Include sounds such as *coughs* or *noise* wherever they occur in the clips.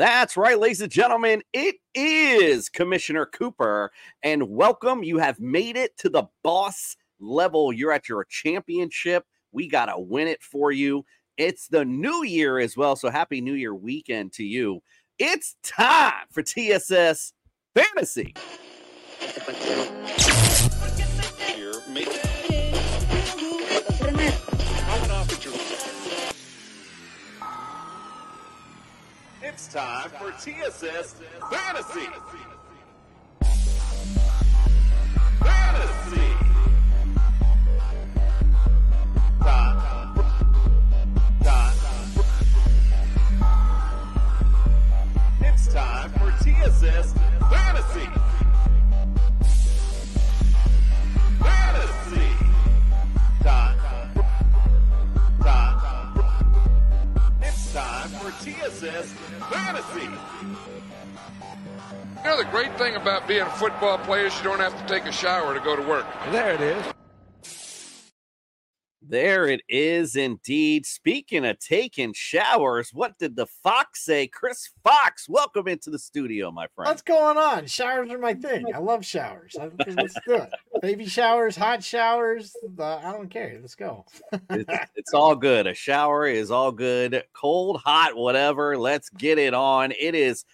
That's right, ladies and gentlemen. It is Commissioner Cooper, and welcome. You have made it to the boss level. You're at your championship. We got to win it for you. It's the new year as well. So, happy New Year weekend to you. It's time for TSS Fantasy. It's time for TSS Fantasy. Fantasy. Time. Time. It's time for TSS Fantasy. Fantasy. Fantasy. You know, the great thing about being a football player is you don't have to take a shower to go to work. There it is. There it is indeed. Speaking of taking showers, what did the Fox say? Chris Fox, welcome into the studio, my friend. What's going on? Showers are my thing. I love showers. Let's do it. Baby showers, hot showers. uh, I don't care. Let's go. it's, it's all good. A shower is all good. Cold, hot, whatever. Let's get it on. It is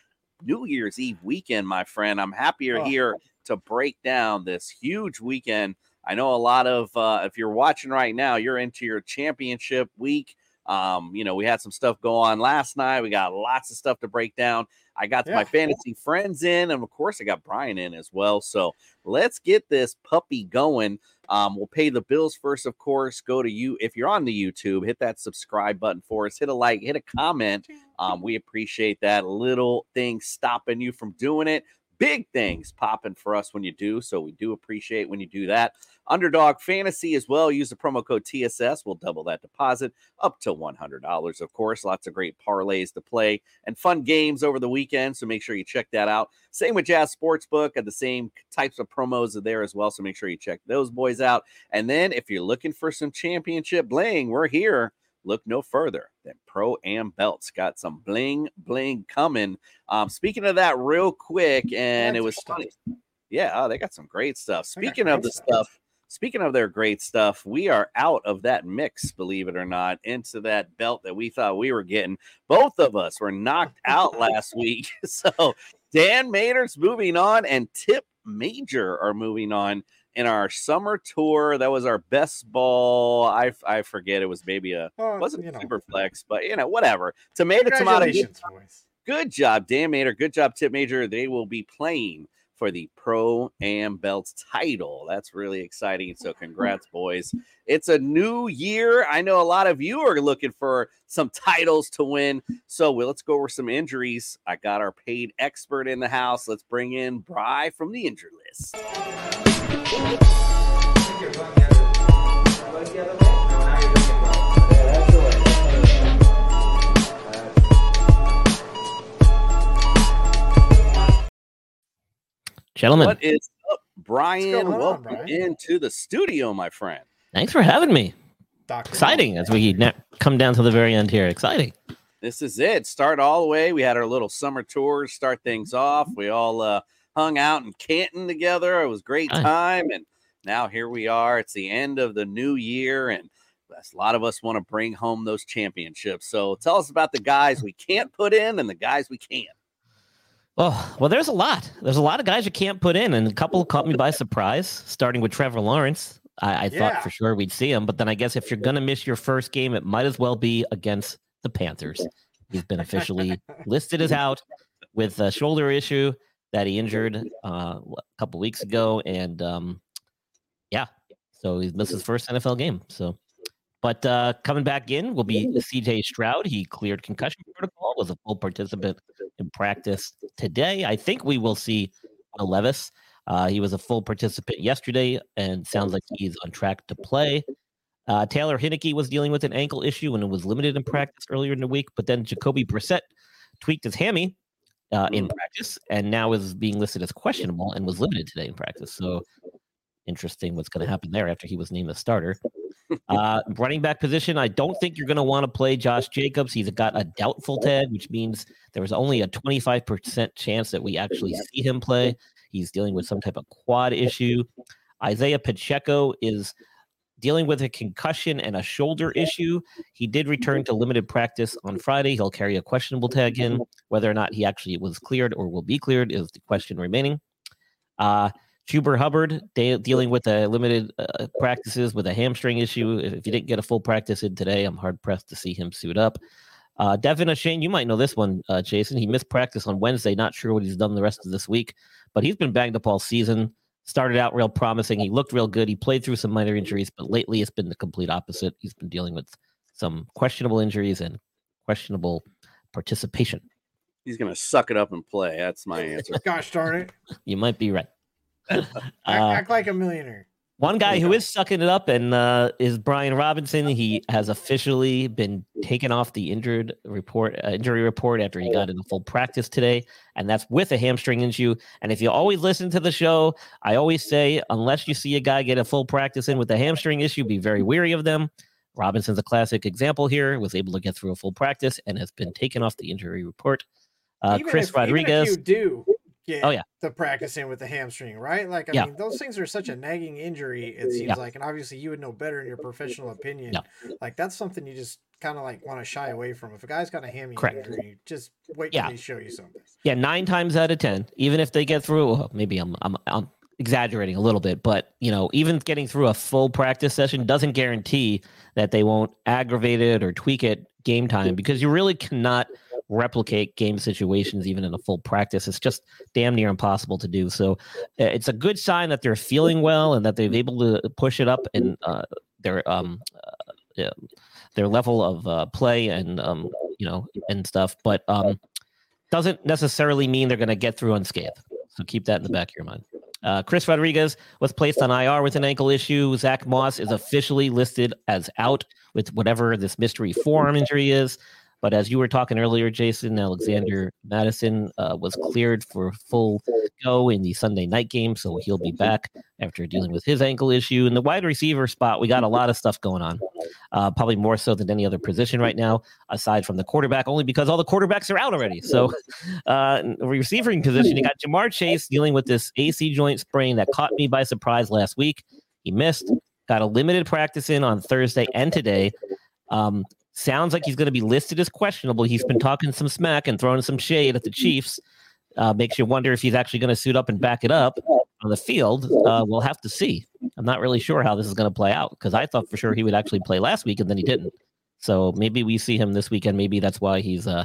New Year's Eve weekend, my friend. I'm happier Oh. here to break down this huge weekend. I know a lot of uh, if you're watching right now, you're into your championship week. Um, you know, we had some stuff go on last night. We got lots of stuff to break down. I got my fantasy friends in, and of course, I got Brian in as well. So let's get this puppy going. Um, we'll pay the bills first, of course. Go to you if you're on the YouTube, hit that subscribe button for us. Hit a like, hit a comment. Um, we appreciate that. Little thing stopping you from doing it. Big things popping for us when you do. So we do appreciate when you do that. Underdog Fantasy as well. Use the promo code TSS. We'll double that deposit up to $100, of course. Lots of great parlays to play and fun games over the weekend. So make sure you check that out. Same with Jazz Sportsbook and the same types of promos are there as well. So make sure you check those boys out. And then if you're looking for some championship bling, we're here. Look no further than Pro Am Belts. Got some bling bling coming. Um, speaking of that, real quick, and Lots it was stuff. funny. Yeah, oh, they got some great stuff. Speaking of the stuff. stuff, speaking of their great stuff, we are out of that mix, believe it or not, into that belt that we thought we were getting. Both of us were knocked out last *laughs* week. *laughs* So Dan Mater's moving on, and Tip Major are moving on in our summer tour. That was our best ball. I I forget it was maybe a wasn't you know, super flex, but you know, whatever. Tomato tomato. Good, good job, Dan Mater. Good job, Tip Major. They will be playing for the Pro Am Belts title. That's really exciting. So, congrats, *laughs* boys. It's a new year. I know a lot of you are looking for some titles to win. So, well, let's go over some injuries. I got our paid expert in the house. Let's bring in Bry from the injury list. Gentlemen, What is up, Brian? on, Welcome Brian? into the studio, my friend. thanks for having me. Dr. Exciting as we na- come down to the very end here. Exciting. This is it. Start all the way. We had our little summer tours, start things off. We all uh, hung out in Canton together. It was a great time. And now here we are. It's the end of the new year. And a lot of us want to bring home those championships. So tell us about the guys we can't put in and the guys we can. Oh, well, there's a lot. There's a lot of guys you can't put in, and a couple caught me by surprise, starting with Trevor Lawrence. I, I Yeah. thought for sure we'd see him, but then I guess if you're going to miss your first game, it might as well be against the Panthers. He's been officially listed as out with a shoulder issue that he injured uh, a couple weeks ago. And um, yeah, so he missed his first NFL game. So, but uh, coming back in will be CJ Stroud. He cleared concussion protocol, was a full participant in practice today. I think we will see Will Levis. Uh, he was a full participant yesterday and sounds like he's on track to play. Uh, Taylor Heinicke was dealing with an ankle issue and was limited in practice earlier in the week, but then Jacoby Brissett tweaked his hammy uh, in practice and now is being listed as questionable and was limited today in practice. So interesting what's going to happen there after he was named the starter. uh, running back position, I don't think you're going to want to play Josh Jacobs. He's got a doubtful tag, which means there was only a 25% chance that we actually see him play. He's dealing with some type of quad issue. Isaiah Pacheco is dealing with a concussion and a shoulder issue. He did return to limited practice on Friday. He'll carry a questionable tag in. Whether or not he actually was cleared or will be cleared is the question remaining. Uh, Chuba Hubbard de- dealing with a limited uh, practices with a hamstring issue. If, if you didn't get a full practice in today, I'm hard pressed to see him suit up. Uh, De'Von Achane, you might know this one, uh, Jason. He missed practice on Wednesday. Not sure what he's done the rest of this week, but he's been banged up all season. Started out real promising. He looked real good. He played through some minor injuries, but lately it's been the complete opposite. He's been dealing with some questionable injuries and questionable participation. He's gonna suck it up and play. That's my *laughs* answer. Gosh darn it! You might be right. *laughs* Act, Uh, act like a millionaire. One guy who is sucking it up and uh, is Brian Robinson. He has officially been taken off the injured report, uh, injury report after he got in a full practice today, and that's with a hamstring issue. And if you always listen to the show, I always say, unless you see a guy get a full practice in with a hamstring issue, be very weary of them. Robinson's a classic example here. Was able to get through a full practice and has been taken off the injury report. Uh, Chris if- Rodriguez. you do get Oh, yeah. the practicing with the hamstring, right? Like I Yeah. mean, those things are such a nagging injury. It seems Yeah. like, and obviously you would know better in your professional opinion. Yeah. Like that's something you just kind of like want to shy away from. If a guy's got a hammy Correct. injury, just wait Yeah. till he show you something. Yeah, nine times out of ten, even if they get through, well, maybe I'm I'm I'm exaggerating a little bit, but you know, even getting through a full practice session doesn't guarantee that they won't aggravate it or tweak it game time because you really cannot replicate game situations even in a full practice. It's just damn near impossible to do. So uh, it's a good sign that they're feeling well and that they've able to push it up in uh, their um uh, yeah, their level of uh, play and um you know and stuff. But um doesn't necessarily mean they're going to get through unscathed. So keep that in the back of your mind. Uh, Chris Rodriguez was placed on IR with an ankle issue. Zach Moss is officially listed as out with whatever this mystery forearm injury is. But as you were talking earlier, Jason, Alexander Mattison uh, was cleared for full go in the Sunday night game. So he'll be back after dealing with his ankle issue. In the wide receiver spot, we got a lot of stuff going on, uh, probably more so than any other position right now, aside from the quarterback, only because all the quarterbacks are out already. So *laughs* uh, receiving position, you got Ja'Marr Chase dealing with this AC joint sprain that caught me by surprise last week. He missed, got a limited practice in on Thursday and today. Um, sounds like he's going to be listed as questionable. He's been talking some smack and throwing some shade at the Chiefs. Uh, makes you wonder if he's actually going to suit up and back it up on the field. Uh, we'll have to see. I'm not really sure how this is going to play out because I thought for sure he would actually play last week and then he didn't. So maybe we see him this weekend. Maybe that's why he's uh,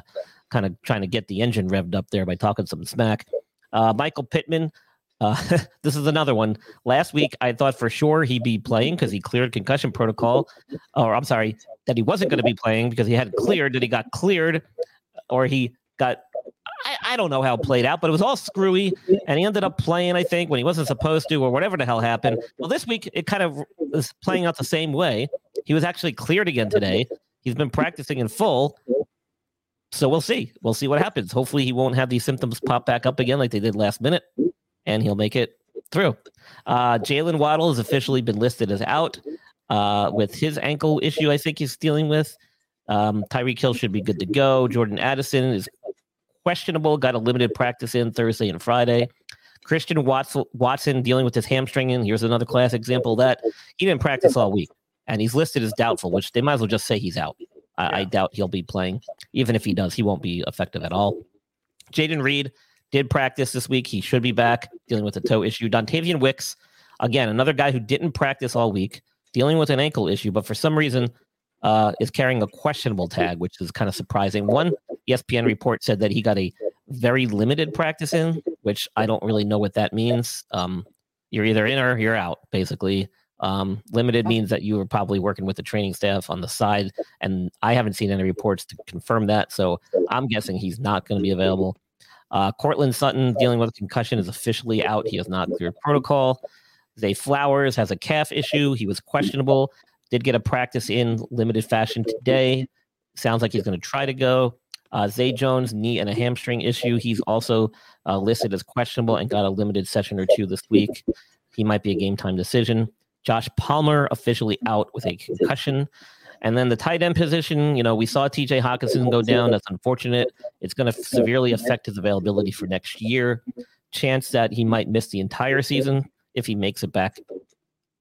kind of trying to get the engine revved up there by talking some smack. Uh, Michael Pittman. Uh, *laughs* this is another one. Last week, I thought for sure he'd be playing because he cleared concussion protocol. Or I'm sorry, that he wasn't going to be playing because he had cleared. That he got cleared, or he got. I, I don't know how it played out, but it was all screwy, and he ended up playing. I think when he wasn't supposed to, or whatever the hell happened. Well, this week it kind of is playing out the same way. He was actually cleared again today. He's been practicing in full. So we'll see. We'll see what happens. Hopefully, he won't have these symptoms pop back up again like they did last minute, and he'll make it through. Uh, Jalen Waddle has officially been listed as out uh, with his ankle issue. I think he's dealing with. Um, Tyreek Hill should be good to go. Jordan Addison is questionable. Got a limited practice in Thursday and Friday. Christian Watson, Watson dealing with his hamstring. And here's another class example that he didn't practice all week, and he's listed as doubtful, which they might as well just say he's out. I, I doubt he'll be playing. Even if he does, he won't be effective at all. Jayden Reed did practice this week. He should be back dealing with a toe issue. Dontayvion Wicks, again, another guy who didn't practice all week, dealing with an ankle issue, but for some reason uh, is carrying a questionable tag, which is kind of surprising. One ESPN report said that he got a very limited practice in, which I don't really know what that means. Um, you're either in or you're out, basically. Um, limited means that you were probably working with the training staff on the side, and I haven't seen any reports to confirm that. So I'm guessing he's not going to be available. Uh, Courtland Sutton dealing with a concussion is officially out. He has not cleared protocol. Zay Flowers has a calf issue. He was questionable. Did get a practice in limited fashion today. Sounds like he's going to try to go. Uh, Zay Jones, knee and a hamstring issue. He's also uh, listed as questionable and got a limited session or two this week. He might be a game time decision. Josh Palmer officially out with a concussion. And then the tight end position, you know, we saw TJ Hockenson go down. That's unfortunate. It's going to severely affect his availability for next year. Chance that he might miss the entire season if he makes it back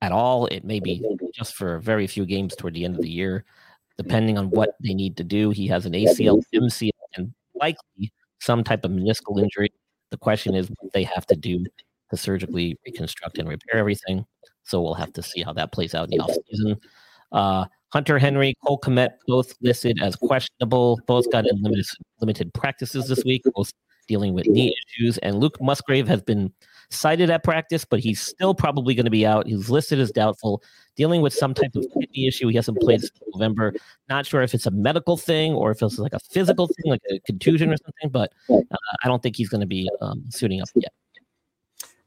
at all. It may be just for very few games toward the end of the year, depending on what they need to do. He has an ACL, MCL, and likely some type of meniscal injury. The question is what they have to do to surgically reconstruct and repair everything. So we'll have to see how that plays out in the offseason. Uh, Hunter Henry, Cole Kmet, both listed as questionable. Both got in limited, limited practices this week, both dealing with knee issues. And Luke Musgrave has been cited at practice, but he's still probably going to be out. He's listed as doubtful, dealing with some type of kidney issue. He hasn't played since November. Not sure if it's a medical thing or if it's like a physical thing, like a contusion or something, but uh, I don't think he's going to be um, suiting up yet.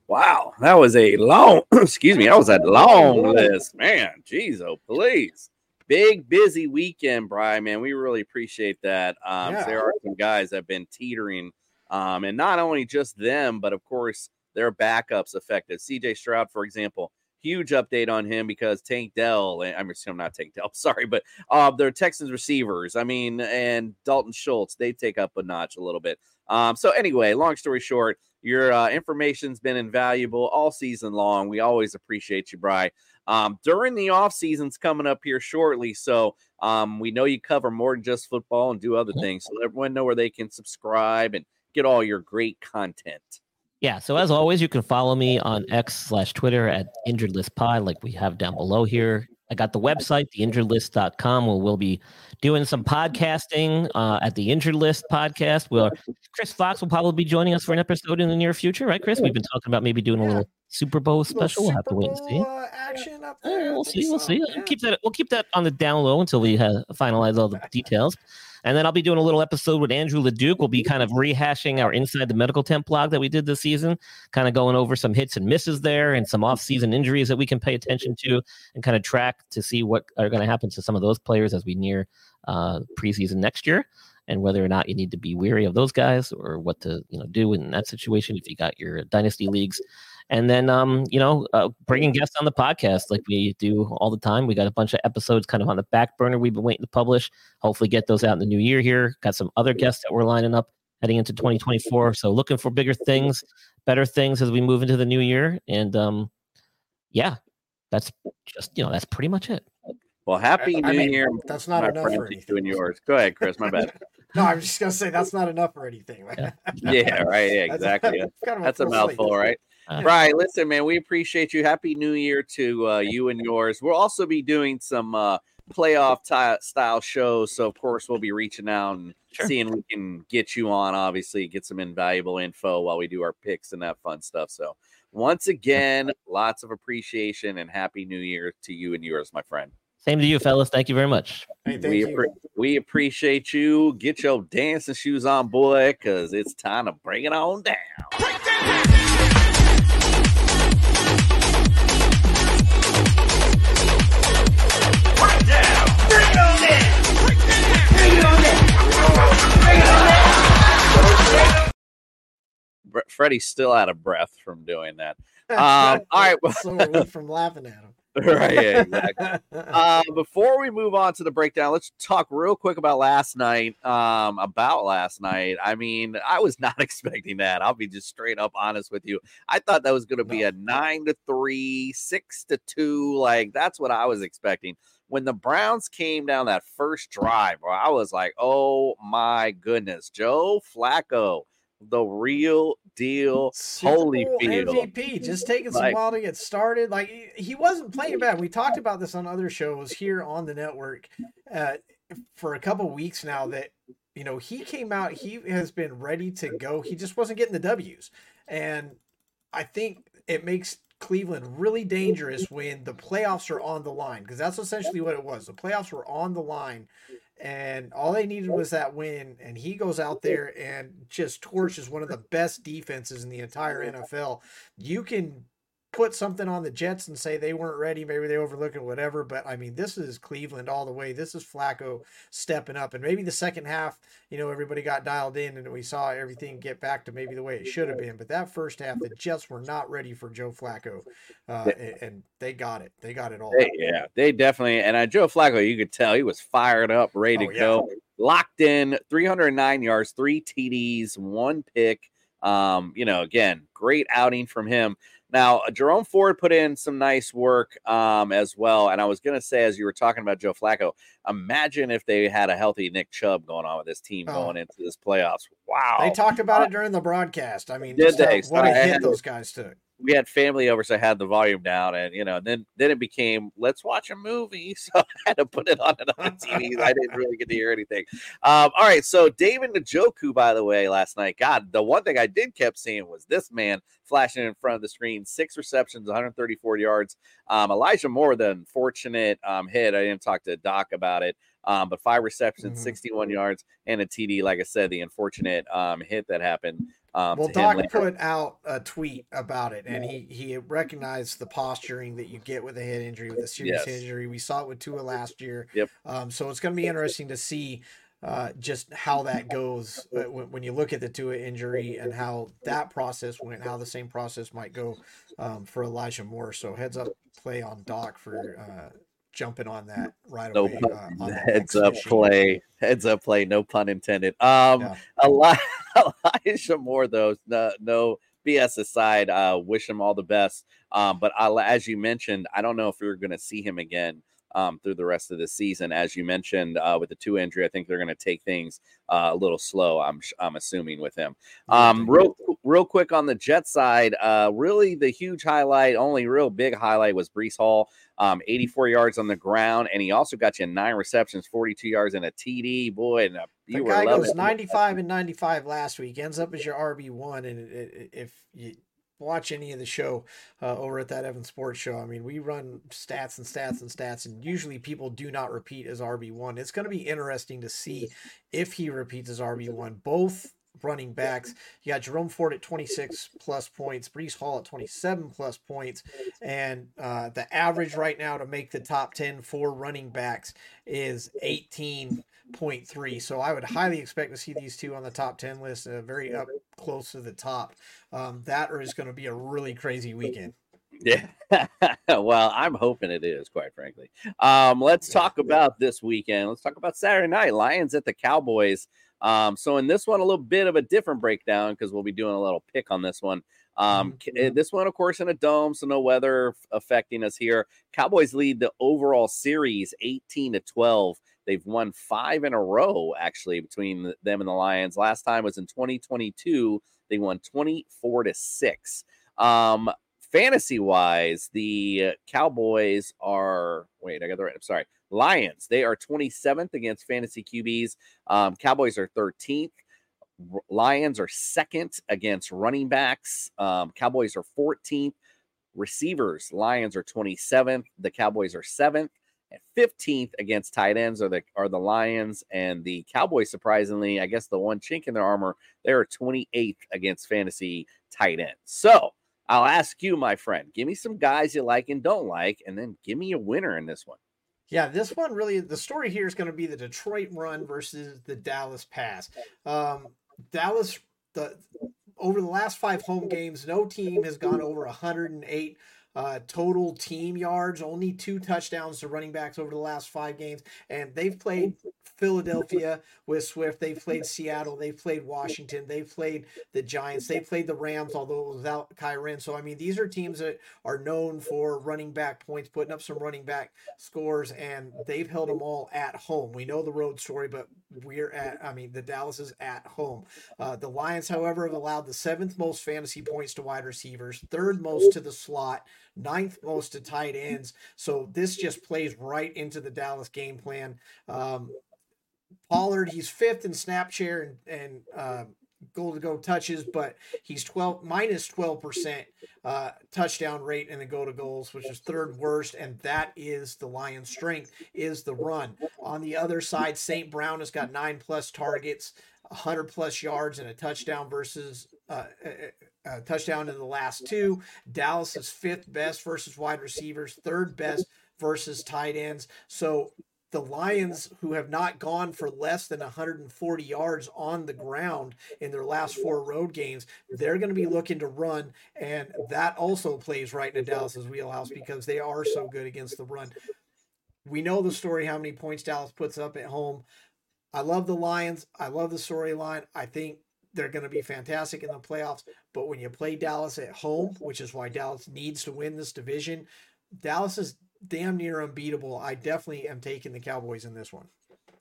Wow, that was a long, *clears throat* excuse me, that was a long list, man. Jeez, oh please, big busy weekend, Brian. Man, we really appreciate that. Um, Yeah. there are some guys that have been teetering, um, and not only just them, but of course their backups affected. C.J. Stroud, for example, huge update on him because Tank Dell, *laughs* I'm assuming not Tank Dell, *laughs* sorry, but uh, their Texans receivers, I mean, and Dalton Schultz, they take up a notch a little bit. Um, so anyway, long story short, your uh, information's been invaluable all season long. We always appreciate you, Bry. Um, during the off season's coming up here shortly, so um, we know you cover more than just football and do other things. So let everyone know where they can subscribe and get all your great content. Yeah. So as always, you can follow me on X slash Twitter at Injured List Pod, like we have down below here. I got the website, theinjuredlist.com, where we'll be doing some podcasting uh, at the Injured List podcast. Where Chris Fox will probably be joining us for an episode in the near future, right, Chris? We've been talking about maybe doing a little Super Bowl special. We'll have to wait and see. Uh, action up there. We'll see. We'll see. Yeah. We'll keep that. We'll keep that on the down low until we have finalize all the *laughs* details. And then I'll be doing a little episode with Andrew Leduc. We'll be kind of rehashing our Inside the Medical Tent blog that we did this season, kind of going over some hits and misses there and some off-season injuries that we can pay attention to and kind of track to see what are going to happen to some of those players as we near uh, preseason next year and whether or not you need to be weary of those guys or what to you know do in that situation if you got your dynasty leagues. And then um you know uh, bringing guests on the podcast like we do all the time. We got a bunch of episodes kind of on the back burner we've been waiting to publish. Hopefully get those out in the new year here. Got some other guests that we're lining up heading into 2024 so looking for bigger things better things as we move into the new year. And um yeah that's just you know that's pretty much it Well, happy I New mean, Year, That's not my enough friend, for to you anything. and yours. Go ahead, Chris. My bad. *laughs* No, I was just gonna say that's not enough for anything. Yeah. *laughs* *laughs* yeah, right. Yeah, exactly. that's kind of That's a full slate. mouthful, right? Uh, Right. Listen, man, we appreciate you. Happy New Year to uh, you and yours. We'll also be doing some uh, playoff ty- style shows. So, of course, we'll be reaching out and Sure. seeing we can get you on, obviously, get some invaluable info while we do our picks and that fun stuff. So, once again, lots of appreciation and Happy New Year to you and yours, my friend. Same to you fellas thank you very much Hey, thank we, you. appre- we appreciate you. Get your dancing shoes on, boy, because it's time to bring it on down. Bre- Freddie's still out of breath from doing that. *laughs* Um, all right, well- so are from laughing at him. *laughs* right, yeah, exactly. *laughs* uh, before we move on to the breakdown, let's talk real quick about last night. Um, about last night. I mean, I was *laughs* not expecting that. I'll be just straight up honest with you. I thought that was going to be No. a nine to three, six to two. Like that's what I was expecting. When the Browns came down that first drive, I was like, "Oh my goodness, Joe Flacco, the real deal." Super Holyfield. MVP, just taking some Like- while to get started. Like he- he wasn't playing bad. We talked about this on other shows here on the network uh, for a couple weeks now. That you know he came out, he has been ready to go. He just wasn't getting the W's, and I think it makes Cleveland really dangerous when the playoffs are on the line because that's essentially what it was. The playoffs were on the line, and all they needed was that win. And he goes out there and just torches one of the best defenses in the entire NFL. You can put something on the Jets and say they weren't ready. Maybe they overlook it, whatever. But I mean, this is Cleveland all the way. This is Flacco stepping up. And maybe the second half, you know, everybody got dialed in and we saw everything get back to maybe the way it should have been. But that first half, the Jets were not ready for Joe Flacco. Uh, and, and, they got it. They got it all. They, yeah, they definitely. And uh, Joe Flacco, you could tell he was fired up, ready to oh, yeah. go. Locked in 309 yards, three TDs, one pick. Um, you know, again, great outing from him. Now, uh, Jerome Ford put in some nice work um, as well. And I was going to say, as you were talking about Joe Flacco, imagine if they had a healthy Nick Chubb going on with this team oh. going into this playoffs. Wow. They talked about uh, it during the broadcast. I mean, did they? What a hit those guys took we had family over, so I had the volume down, and you know, then then it became let's watch a movie, *laughs* so I had to put it on another *laughs* TV. I didn't really get to hear anything. Um, all right, so David Njoku, by the way, last night, God, the one thing I did kept seeing was this man flashing in front of the screen, six receptions, 134 yards. Um, Elijah Moore, the unfortunate um, hit. I didn't talk to Doc about it. Um, but five receptions, mm-hmm. 61 yards, and a TD. Like I said, the unfortunate um, hit that happened um, well, Doc put out a tweet about it, and he he recognized the posturing that you get with a head injury, with a serious yes. injury. We saw it with Tua last year. Yep. Um, so it's going to be interesting to see uh, just how that goes uh, when, when, you look at the Tua injury and how that process went, how the same process might go um, for Elijah Moore. So heads up play on Doc for uh, jumping on that right no away. Pun, uh, *laughs* heads up machine. play, heads up play, no pun intended. Um, yeah. *laughs* Elijah Moore, though, no, no BS aside, uh, wish him all the best. Um, but I'll, as you mentioned, I don't know if we're going to see him again um, through the rest of the season. As you mentioned, uh, with the Tua injury, I think they're going to take things uh, a little slow. I'm I'm assuming with him. Um, real real quick on the Jet side, uh, really the huge highlight, only real big highlight was Breece Hall, um, 84 yards on the ground, and he also got you nine receptions, 42 yards, and a TD. Boy, and a, the guy goes 95 and 95 last week, ends up as your RB one, and if you watch any of the show uh, over at that Evan Sports Show. I mean, we run stats and stats and stats, and usually people do not repeat as RB1. It's going to be interesting to see if he repeats as RB1. Both running backs. You got Jerome Ford at 26 plus points, Breece Hall at 27 plus points, and uh, the average right now to make the top 10 for running backs is 18.3. So I would highly expect to see these two on the top 10 list, uh, very up close to the top. Um, that is going to be a really crazy weekend. Yeah. *laughs* well, I'm hoping it is, quite frankly. Um, let's talk about this weekend. Let's talk about Saturday night. Lions at the Cowboys. Um, so in this one, a little bit of a different breakdown because we'll be doing a little pick on this one. Um, mm-hmm. this one, of course, in a dome, so no weather affecting us here. Cowboys lead the overall series 18 to 12. They've won five in a row, actually, between them and the Lions. Last time was in 2022. They won 24 to 6. Um, fantasy wise, the Cowboys are wait, I got the right. I'm sorry. Lions, they are 27th against fantasy QBs. Um, Cowboys are 13th. Lions are second against running backs. Um, Cowboys are 14th. Receivers, Lions are 27th. The Cowboys are 7th. And 15th against tight ends are the are the Lions and the Cowboys. Surprisingly, I guess the one chink in their armor, they are 28th against fantasy tight ends. So I'll ask you, my friend, give me some guys you like and don't like, and then give me a winner in this one. Yeah, this one really the story here is going to be the Detroit run versus the Dallas pass. Um, Dallas the over the last five home games, no team has gone over 108 uh, total team yards. Only two touchdowns to running backs over the last five games, and they've played Philadelphia with Swift. They've played Seattle. They've played Washington. They've played the Giants. They played the Rams, although without Kyren. So I mean, these are teams that are known for running back points, putting up some running back scores, and they've held them all at home. We know the road story, but we're at. I mean, the Dallas is at home. Uh, the Lions, however, have allowed the seventh most fantasy points to wide receivers, third most to the slot, ninth most to tight ends. So this just plays right into the Dallas game plan. Um, Pollard, he's fifth in snap share and, and uh, goal to go touches, but he's 12 minus 12% uh, touchdown rate in the go to goals, which is third worst. And that is the Lions' strength is the run. On the other side, St. Brown has got nine plus targets. 100 plus yards and a touchdown versus uh, a touchdown in the last two. Dallas is fifth best versus wide receivers, third best versus tight ends. So the Lions, who have not gone for less than 140 yards on the ground in their last four road games, they're going to be looking to run. And that also plays right into Dallas's wheelhouse because they are so good against the run. We know the story how many points Dallas puts up at home. I love the Lions. I love the storyline. I think they're going to be fantastic in the playoffs. But when you play Dallas at home, which is why Dallas needs to win this division, Dallas is damn near unbeatable. I definitely am taking the Cowboys in this one.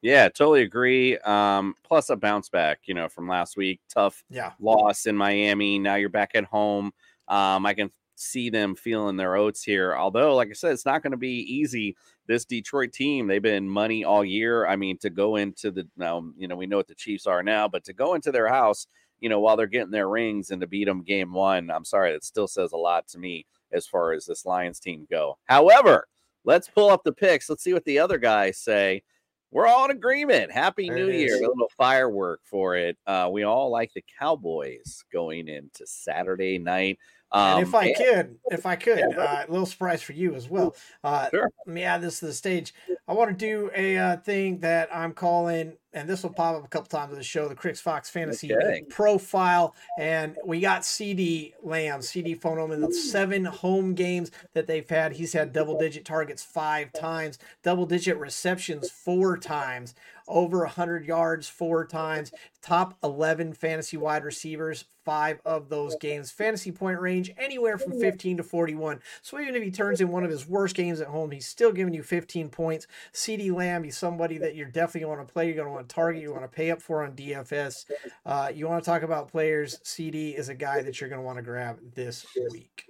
Yeah, totally agree. Um, plus a bounce back, you know, from last week. Tough yeah. loss in Miami. Now you're back at home. Um, I can see them feeling their oats here. Although, like I said, it's not going to be easy. This Detroit team, they've been money all year. I mean, to go into the now, you know, we know what the Chiefs are now, but to go into their house, you know, while they're getting their rings and to beat them game one, I'm sorry, that still says a lot to me as far as this Lions team go. However, let's pull up the picks. Let's see what the other guys say. We're all in agreement. Happy There New Year. A little firework for it. Uh, we all like the Cowboys going into Saturday night. Um, and if I and- could, if I could, uh, a little surprise for you as well. Uh, Sure. Let me add this to the stage. I want to do a uh, thing that I'm calling, and this will pop up a couple times on the show, the Chris Fox Fantasy Okay. Profile. And we got CeeDee Lamb, CeeDee Phonom in the seven home games that they've had. He's had double digit targets five times, double digit receptions four times, over 100 yards four times, top 11 fantasy wide receivers, five of those games. Fantasy point range anywhere from 15 to 41. So even if he turns in one of his worst games at home, he's still giving you 15 points. CeeDee Lamb, he's somebody that you're definitely going to play. You're going to want to target. You want to pay up for on DFS. Uh, you want to talk about players. CeeDee is a guy that you're going to want to grab this week.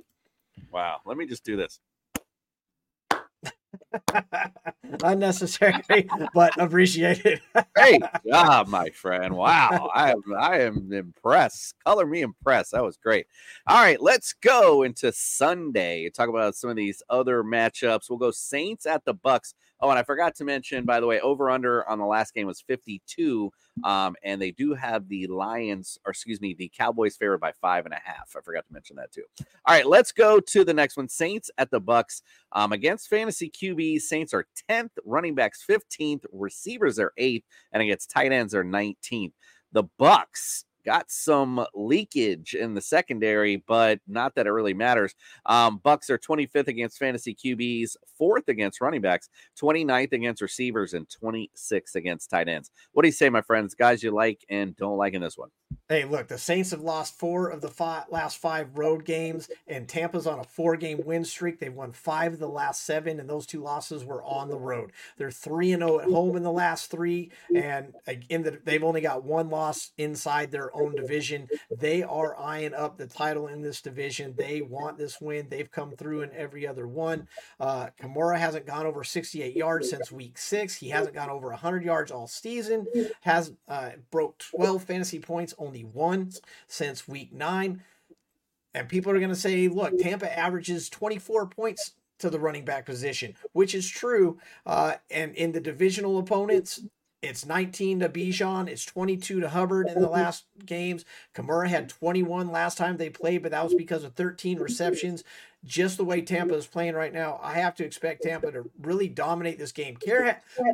wow, let me just do this. *laughs* Unnecessary, but appreciated. Great *laughs* ah, job, my friend. Wow, I am I am impressed. Color me impressed. That was great. All right, let's go into Sunday. Talk about some of these other matchups. We'll go Saints at the Bucks. Oh, and I forgot to mention, by the way, over under on the last game was 52. Um, and they do have the Lions, or excuse me, the Cowboys favored by five and a half. I forgot to mention that too. All right, let's go to the next one. Saints at the Bucks. Um, against fantasy QBs, Saints are 10th, running backs 15th, receivers are 8th, and against tight ends are 19th. The Bucks got some leakage in the secondary, but not that it really matters. Um, Bucks are 25th against fantasy QBs, fourth against running backs, 29th against receivers, and 26th against tight ends. What do you say, my friends? Guys you like and don't like in this one? Hey, look, the Saints have lost four of the five, last five road games, and Tampa's on a four game win streak. They've won five of the last seven, and those two losses were on the road. They're 3 and 0 at home in the last three, and in the, they've only got one loss inside their own division. They are eyeing up the title in this division. They want this win. They've come through in every other one. Uh, Kamara hasn't gone over 68 yards since week six. He hasn't gone over 100 yards all season. Has uh, broke 12 fantasy points only once since week nine. And people are going to say, look, Tampa averages 24 points to the running back position, which is true. Uh, and in the divisional opponents, it's 19 to Bijan. It's 22 to Hubbard in the last games. Kamara had 21 last time they played, but that was because of 13 receptions. Just the way Tampa is playing right now, I have to expect Tampa to really dominate this game.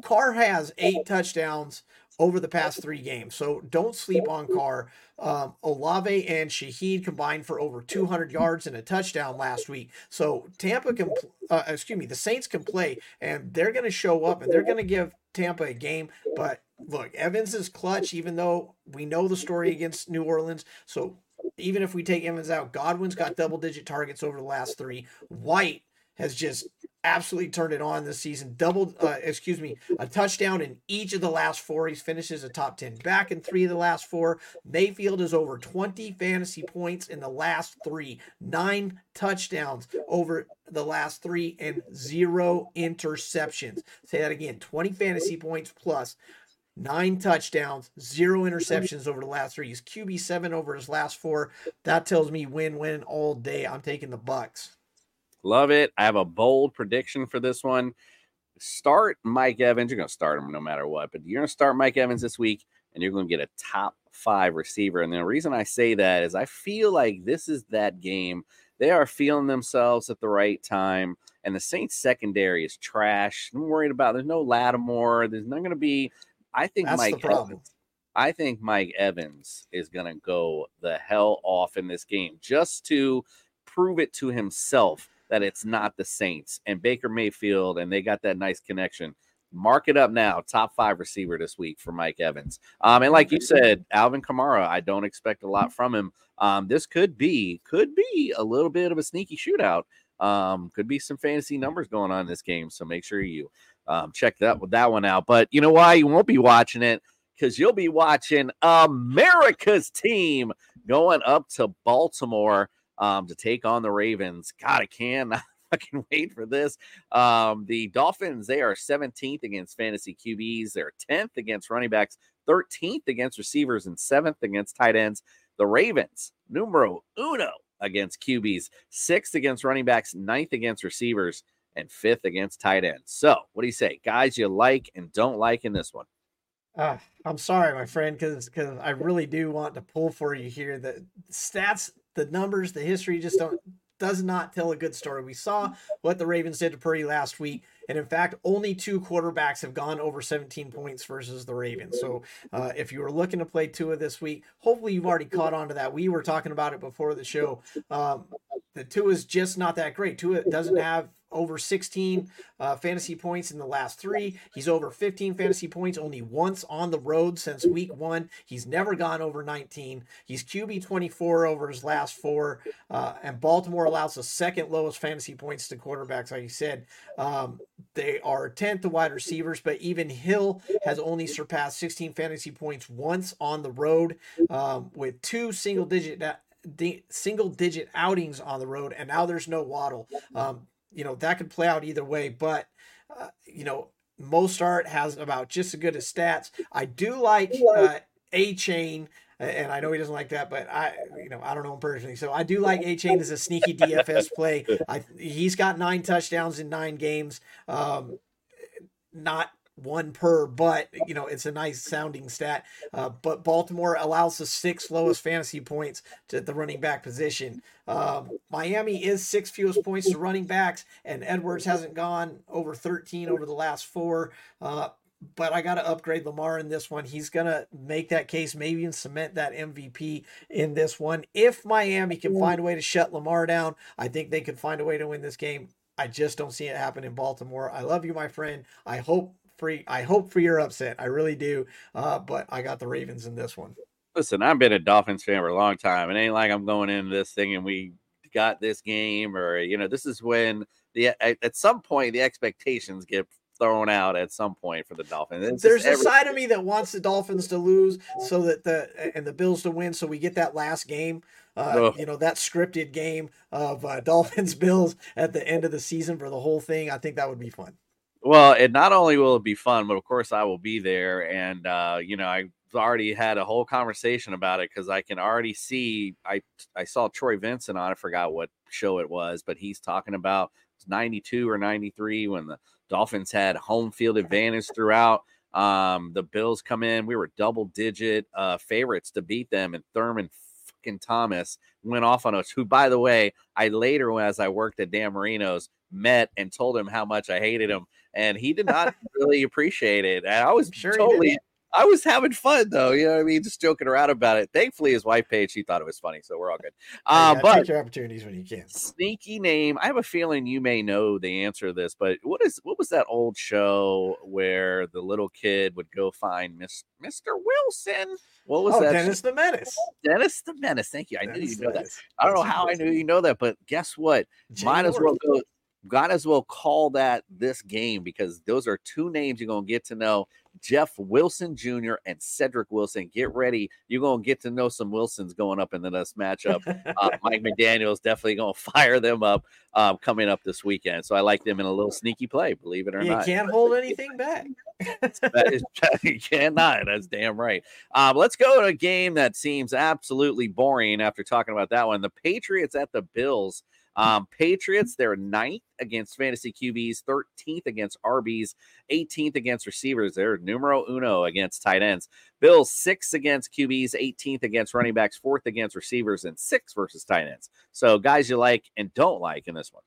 Carr has eight touchdowns over the past three games, so don't sleep on Carr. Um, Olave and Shaheed combined for over 200 yards and a touchdown last week. So Tampa can, uh, excuse me, the Saints can play, and they're going to show up and they're going to give Tampa a game. But look, Evans is clutch, even though we know the story against New Orleans. So even if we take Evans out, Godwin's got double digit targets over the last three. White has just absolutely turned it on this season. Doubled, uh, excuse me, a touchdown in each of the last four. He finishes a top 10 back in three of the last four. Mayfield is over 20 fantasy points in the last three, nine touchdowns over the last three, and zero interceptions. Say that again 20 fantasy points plus nine touchdowns, zero interceptions over the last three. He's QB seven over his last four. That tells me win win all day. I'm taking the Bucks. Love it. I have a bold prediction for this one. Start Mike Evans. You're going to start him no matter what, but you're going to start Mike Evans this week and you're going to get a top five receiver. And the reason I say that is I feel like this is that game. They are feeling themselves at the right time, and the Saints secondary is trash. I'm worried about. There's no Lattimore. There's not going to be. I think That's Mike. Evans. I think Mike Evans is going to go the hell off in this game just to prove it to himself that it's not the Saints and Baker Mayfield, and they got that nice connection. Mark it up now. Top five receiver this week for Mike Evans. Um, and like you said, Alvin Kamara, I don't expect a lot from him. Um, this could be could be a little bit of a sneaky shootout. Um, could be some fantasy numbers going on in this game. So make sure you um, check that that one out. But you know why you won't be watching it? Because you'll be watching America's team going up to Baltimore um, to take on the Ravens. God, I can *laughs* fucking wait for this. Um, the Dolphins, they are 17th against fantasy QBs. They're 10th against running backs, 13th against receivers, and 7th against tight ends. The Ravens, numero uno against QBs, sixth against running backs, ninth against receivers, and fifth against tight ends. So, what do you say, guys? You like and don't like in this one? Uh, I'm sorry, my friend, because because I really do want to pull for you here. The stats, the numbers, the history just don't does not tell a good story. We saw what the Ravens did to Purdy last week, and in fact, only two quarterbacks have gone over 17 points versus the Ravens. So, uh, if you were looking to play Tua this week, hopefully you've already caught on to that. We were talking about it before the show. Um, the Tua is just not that great. Tua doesn't have over 16 uh, fantasy points in the last three. He's over 15 fantasy points only once on the road since week one. He's never gone over 19. He's QB 24 over his last four. Uh, and Baltimore allows the second lowest fantasy points to quarterbacks, like you said. Um, they are 10th to wide receivers, but even Hill has only surpassed 16 fantasy points once on the road um, with two single digit. Single digit outings on the road, and now there's no Waddle. Um, you know that could play out either way but uh, you know Mostert has about just as good as stats. I do like uh, chain, and i know he doesn't like that but i you know i don't know him personally so i do like Achane as a sneaky dfs play. I, he's got nine touchdowns in nine games um, not one per, but you know it's a nice sounding stat. Uh, but Baltimore allows the sixth lowest fantasy points to the running back position. Um, Miami is six fewest points to running backs, and Edwards hasn't gone over 13 over the last four. Uh, but I got to upgrade Lamar in this one. He's going to make that case, maybe even cement that MVP in this one. If Miami can find a way to shut Lamar down, I think they could find a way to win this game. I just don't see it happen in Baltimore. I love you, my friend. I hope I hope for your upset. I really do. Uh, but I got the Ravens in this one. Listen, I've been a Dolphins fan for a long time. It ain't like I'm going into this thing and we got this game, or you know, this is when the at some point the expectations get thrown out at some point for the Dolphins. It's There's a every- side of me that wants the Dolphins to lose so that the and the Bills to win, so we get that last game. Uh, you know that scripted game of uh, *laughs* Dolphins Bills at the end of the season for the whole thing. I think that would be fun. Well, it not only will it be fun, but of course I will be there, and uh, you know I've already had a whole conversation about it because I can already see. I I saw Troy Vincent on. I forgot what show it was, but he's talking about ninety two or ninety three when the Dolphins had home field advantage throughout. Um, the Bills come in. We were double digit uh, favorites to beat them, and Thurman fucking Thomas went off on us. Who, by the way, I later, as I worked at Dan Marino's, met and told him how much I hated him, and he did not really appreciate it. And I was Sure totally. I was having fun though, you know what I mean, just joking around about it. Thankfully, his wife paid; she thought it was funny, so we're all good. Uh, you but take your opportunities when you can. sneaky name. I have a feeling you may know the answer to this, but what is what was that old show where the little kid would go find Miss Mr. Wilson? What was Oh, that? Dennis the Menace. Dennis the Menace. Thank you. I knew you know that. I don't know how I knew you know that, but guess what? Might Jamie as well go. Might as well call that this game because those are two names you're gonna get to know. Jeff Wilson Jr. and Cedric Wilson. Get ready. You're gonna get to know some Wilsons going up in the next matchup. Uh, *laughs* Mike McDaniel's definitely gonna *laughs* fire them up um, coming up this weekend. So I like them in a little sneaky play, believe it or You not. You can't hold anything back. *laughs* That is, you cannot. That's damn right. Um, let's go to a game that seems absolutely boring after talking about that one. The Patriots at the Bills. Um, Patriots, they're ninth against fantasy QBs, 13th against RBs, 18th against receivers. They're numero uno against tight ends. Bills, six against QBs, 18th against running backs, fourth against receivers, and six versus tight ends. So, guys you like and don't like in this one.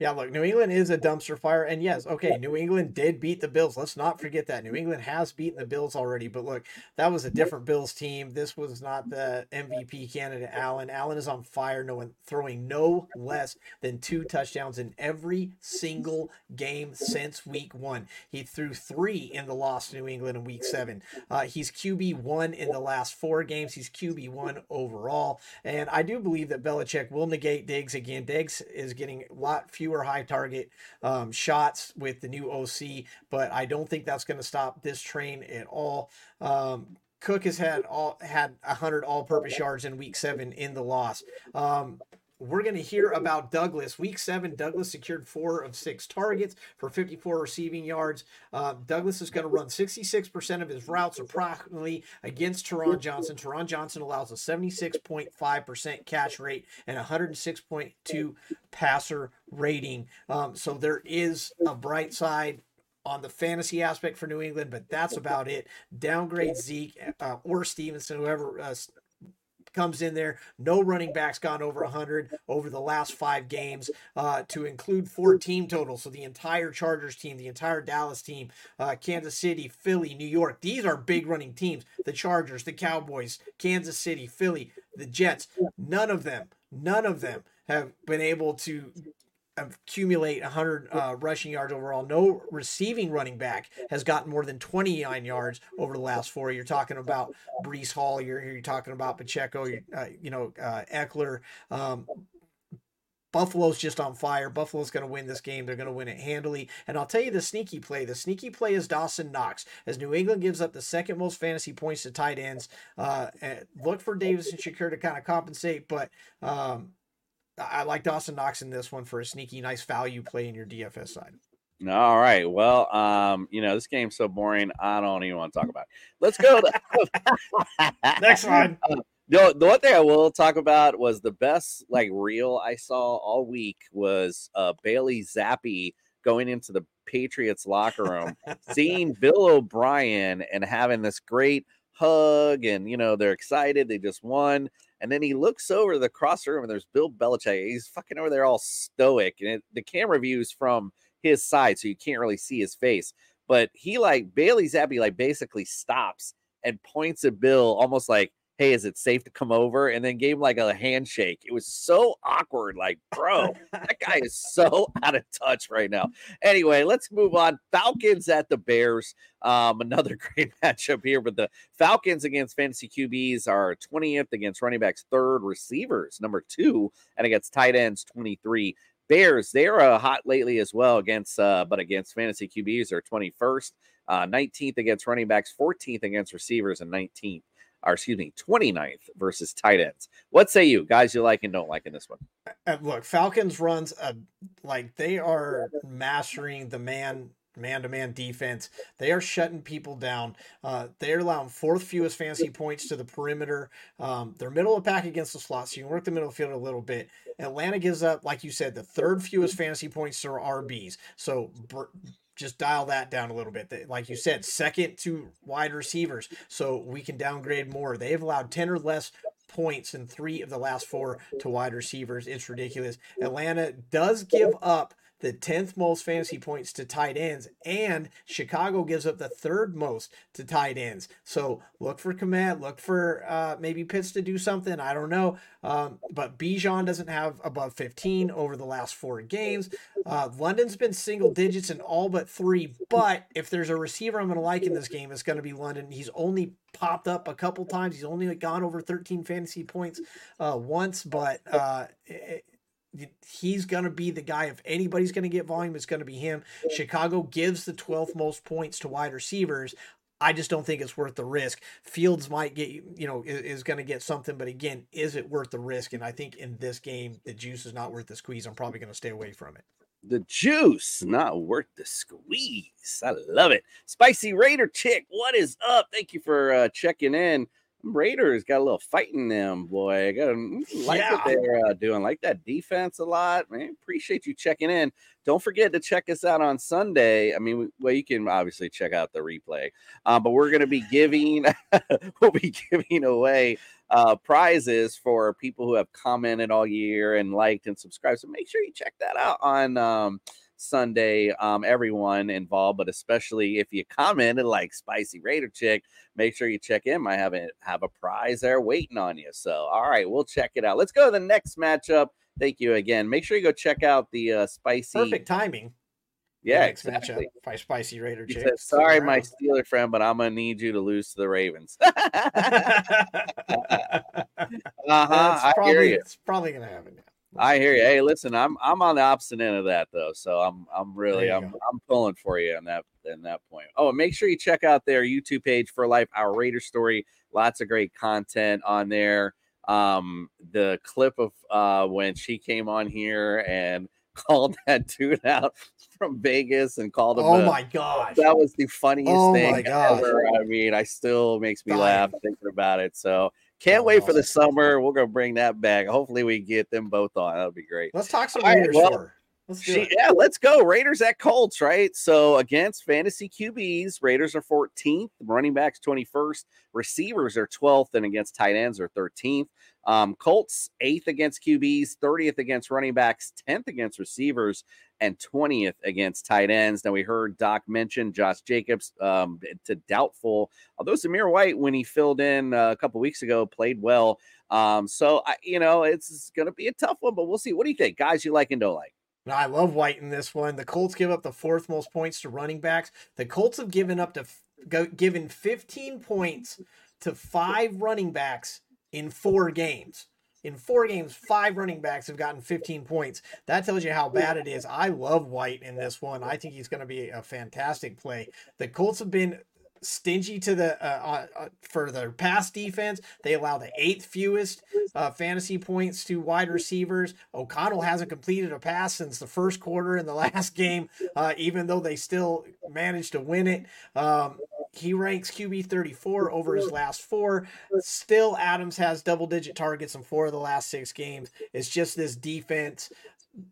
Yeah, look, New England is a dumpster fire. And yes, okay, New England did beat the Bills. Let's not forget that. New England has beaten the Bills already. But look, that was a different Bills team. This was not the MVP candidate, Allen. Allen is on fire, no one throwing no less than two touchdowns in every single game since week one. He threw three in the loss to New England in week seven. Uh, he's QB one in the last four games. He's QB one overall. And I do believe that Belichick will negate Diggs again. Diggs is getting a lot fewer fewer high target um, shots with the new OC, but I don't think that's going to stop this train at all. Um, Cook has had all had 100 all-purpose yards in Week Seven in the loss. Um, we're going to hear about Douglas. Week seven, Douglas secured four of six targets for 54 receiving yards. Uh, Douglas is going to run 66% of his routes approximately against Taron Johnson. Taron Johnson allows a 76.5% catch rate and 106.2 passer rating. Um, so there is a bright side on the fantasy aspect for New England, but that's about it. Downgrade Zeke uh, or Stevenson, whoever uh, comes in there. No running backs gone over 100 over the last five games uh, to include four team totals. So the entire Chargers team, the entire Dallas team, uh, Kansas City, Philly, New York. These are big running teams. The Chargers, the Cowboys, Kansas City, Philly, the Jets. None of them, none of them have been able to accumulate 100 uh, rushing yards overall. No receiving running back has gotten more than 29 yards over the last four. You're talking about Breece Hall. You're, you're talking about Pacheco. Uh, you know uh, Ekeler. Um, Buffalo's just on fire. Buffalo's going to win this game. They're going to win it handily. And I'll tell you the sneaky play. The sneaky play is Dawson Knox. As New England gives up the second most fantasy points to tight ends, uh, look for Davis and Shakir to kind of compensate. But um, I like Dawson Knox in this one for a sneaky, nice value play in your DFS side. All right. Well, um, you know, this game's so boring. I don't even want to talk about it. Let's go to *laughs* next one. *laughs* Uh, the, the one thing I will talk about was the best like reel I saw all week was uh Bailey Zappe going into the Patriots locker room, *laughs* seeing Bill O'Brien and having this great hug, and you know, they're excited, they just won. And then he looks over the cross room and there's Bill Belichick. He's fucking over there all stoic. And it, the camera views from his side, so you can't really see his face. But he like Bailey Zappe like basically stops and points at Bill almost like, hey, is it safe to come over? And then gave him like a handshake. It was so awkward. Like, bro, that guy is so *laughs* out of touch right now. Anyway, let's move on. Falcons at the Bears. Um, another *laughs* great matchup here, but the Falcons against fantasy QBs are 20th against running backs, third receivers, number two, and against tight ends, 23. Bears, they're uh, hot lately as well against, uh, but against fantasy QBs are 21st, uh, 19th against running backs, 14th against receivers, and 19th or excuse me, 29th versus tight ends. What say you guys you like and don't like in this one? Uh, look, Falcons runs a, like they are mastering the man man to man defense. They are shutting people down. Uh, they're allowing fourth fewest fantasy points to the perimeter. Um, they're middle of pack against the slot, so you can work the middle field a little bit. Atlanta gives up, like you said, the third fewest fantasy points to RBs. So just dial that down a little bit. Like you said, second to wide receivers, so we can downgrade more. They've allowed 10 or less points in three of the last four to wide receivers. It's ridiculous. Atlanta does give up the 10th most fantasy points to tight ends, and Chicago gives up the third most to tight ends. So look for Kmet, look for uh, maybe Pitts to do something. I don't know. Um, but Bijan doesn't have above 15 over the last four games. Uh, London's been single digits in all but three. But if there's a receiver I'm going to like in this game, it's going to be London. He's only popped up a couple times. He's only gone over 13 fantasy points uh, once, but uh, it, he's going to be the guy. If anybody's going to get volume, it's going to be him. Chicago gives the 12th most points to wide receivers. I just don't think it's worth the risk. Fields might get, you know, is, is going to get something, but again, is it worth the risk? And I think in this game, the juice is not worth the squeeze. I'm probably going to stay away from it. The juice, not worth the squeeze. I love it. Spicy Raider Chick, what is up? Thank you for uh, checking in. Raiders got a little fight in them, boy. Got like Yeah. what they're uh, doing. Like that defense a lot, man. Appreciate you checking in. Don't forget to check us out on Sunday. I mean, we- well, you can obviously check out the replay, uh, but we're going to be giving, *laughs* we'll be giving away uh, prizes for people who have commented all year and liked and subscribed. So make sure you check that out on um, Sunday. Um, everyone involved, but especially if you commented like Spicy Raider Chick, make sure you check in. Might have a have a prize there waiting on you. So, all right, we'll check it out. Let's go to the next matchup. Thank you again. Make sure you go check out the uh, spicy. Perfect timing. Yeah, next exactly. matchup by Spicy Raider Chick. said, "Sorry, my Steeler friend, but I'm gonna need you to lose to the Ravens." *laughs* *laughs* uh huh. I probably hear you. it's probably gonna happen. yeah. I hear you. Hey, listen, I'm I'm on the opposite end of that though, so I'm I'm really I'm go. I'm pulling for you in that in that point. Oh, and make sure you check out their YouTube page for life, our Raider story. Lots of great content on there. Um, the clip of uh when she came on here and *laughs* called that dude out from Vegas and called him. Oh a- my gosh. that was the funniest Oh thing ever. I mean, I still makes me Dying. laugh thinking about it. So can't Oh, wait for the summer. We're gonna bring that back. Hopefully, we get them both on. That'll be great. Let's talk some All right, Raiders well. Let's She, yeah, let's go. Raiders at Colts, right? So against fantasy QBs, Raiders are 14th, running backs 21st, receivers are 12th, and against tight ends are 13th. Um, Colts eighth against QBs, 30th against running backs, 10th against receivers, and 20th against tight ends. Now we heard Doc mention Josh Jacobs um, to doubtful, although Zamir White, when he filled in uh, a couple weeks ago, played well. Um, so I, you know, it's going to be a tough one, but we'll see. What do you think, guys? You like and don't like? I love White in this one. The Colts give up the fourth most points to running backs. The Colts have given up to given 15 points to five running backs in four games. In four games, five running backs have gotten 15 points. That tells you how bad it is. I love White in this one. I think he's going to be a fantastic play. The Colts have been stingy to the uh, uh, uh, for their pass defense. They allow the eighth fewest uh, fantasy points to wide receivers. O'Connell hasn't completed a pass since the first quarter in the *laughs* last game, uh, even though they still managed to win it. Um, he ranks QB 34 over his last four. Still, Adams has double digit targets in four of the last six games. It's just this defense.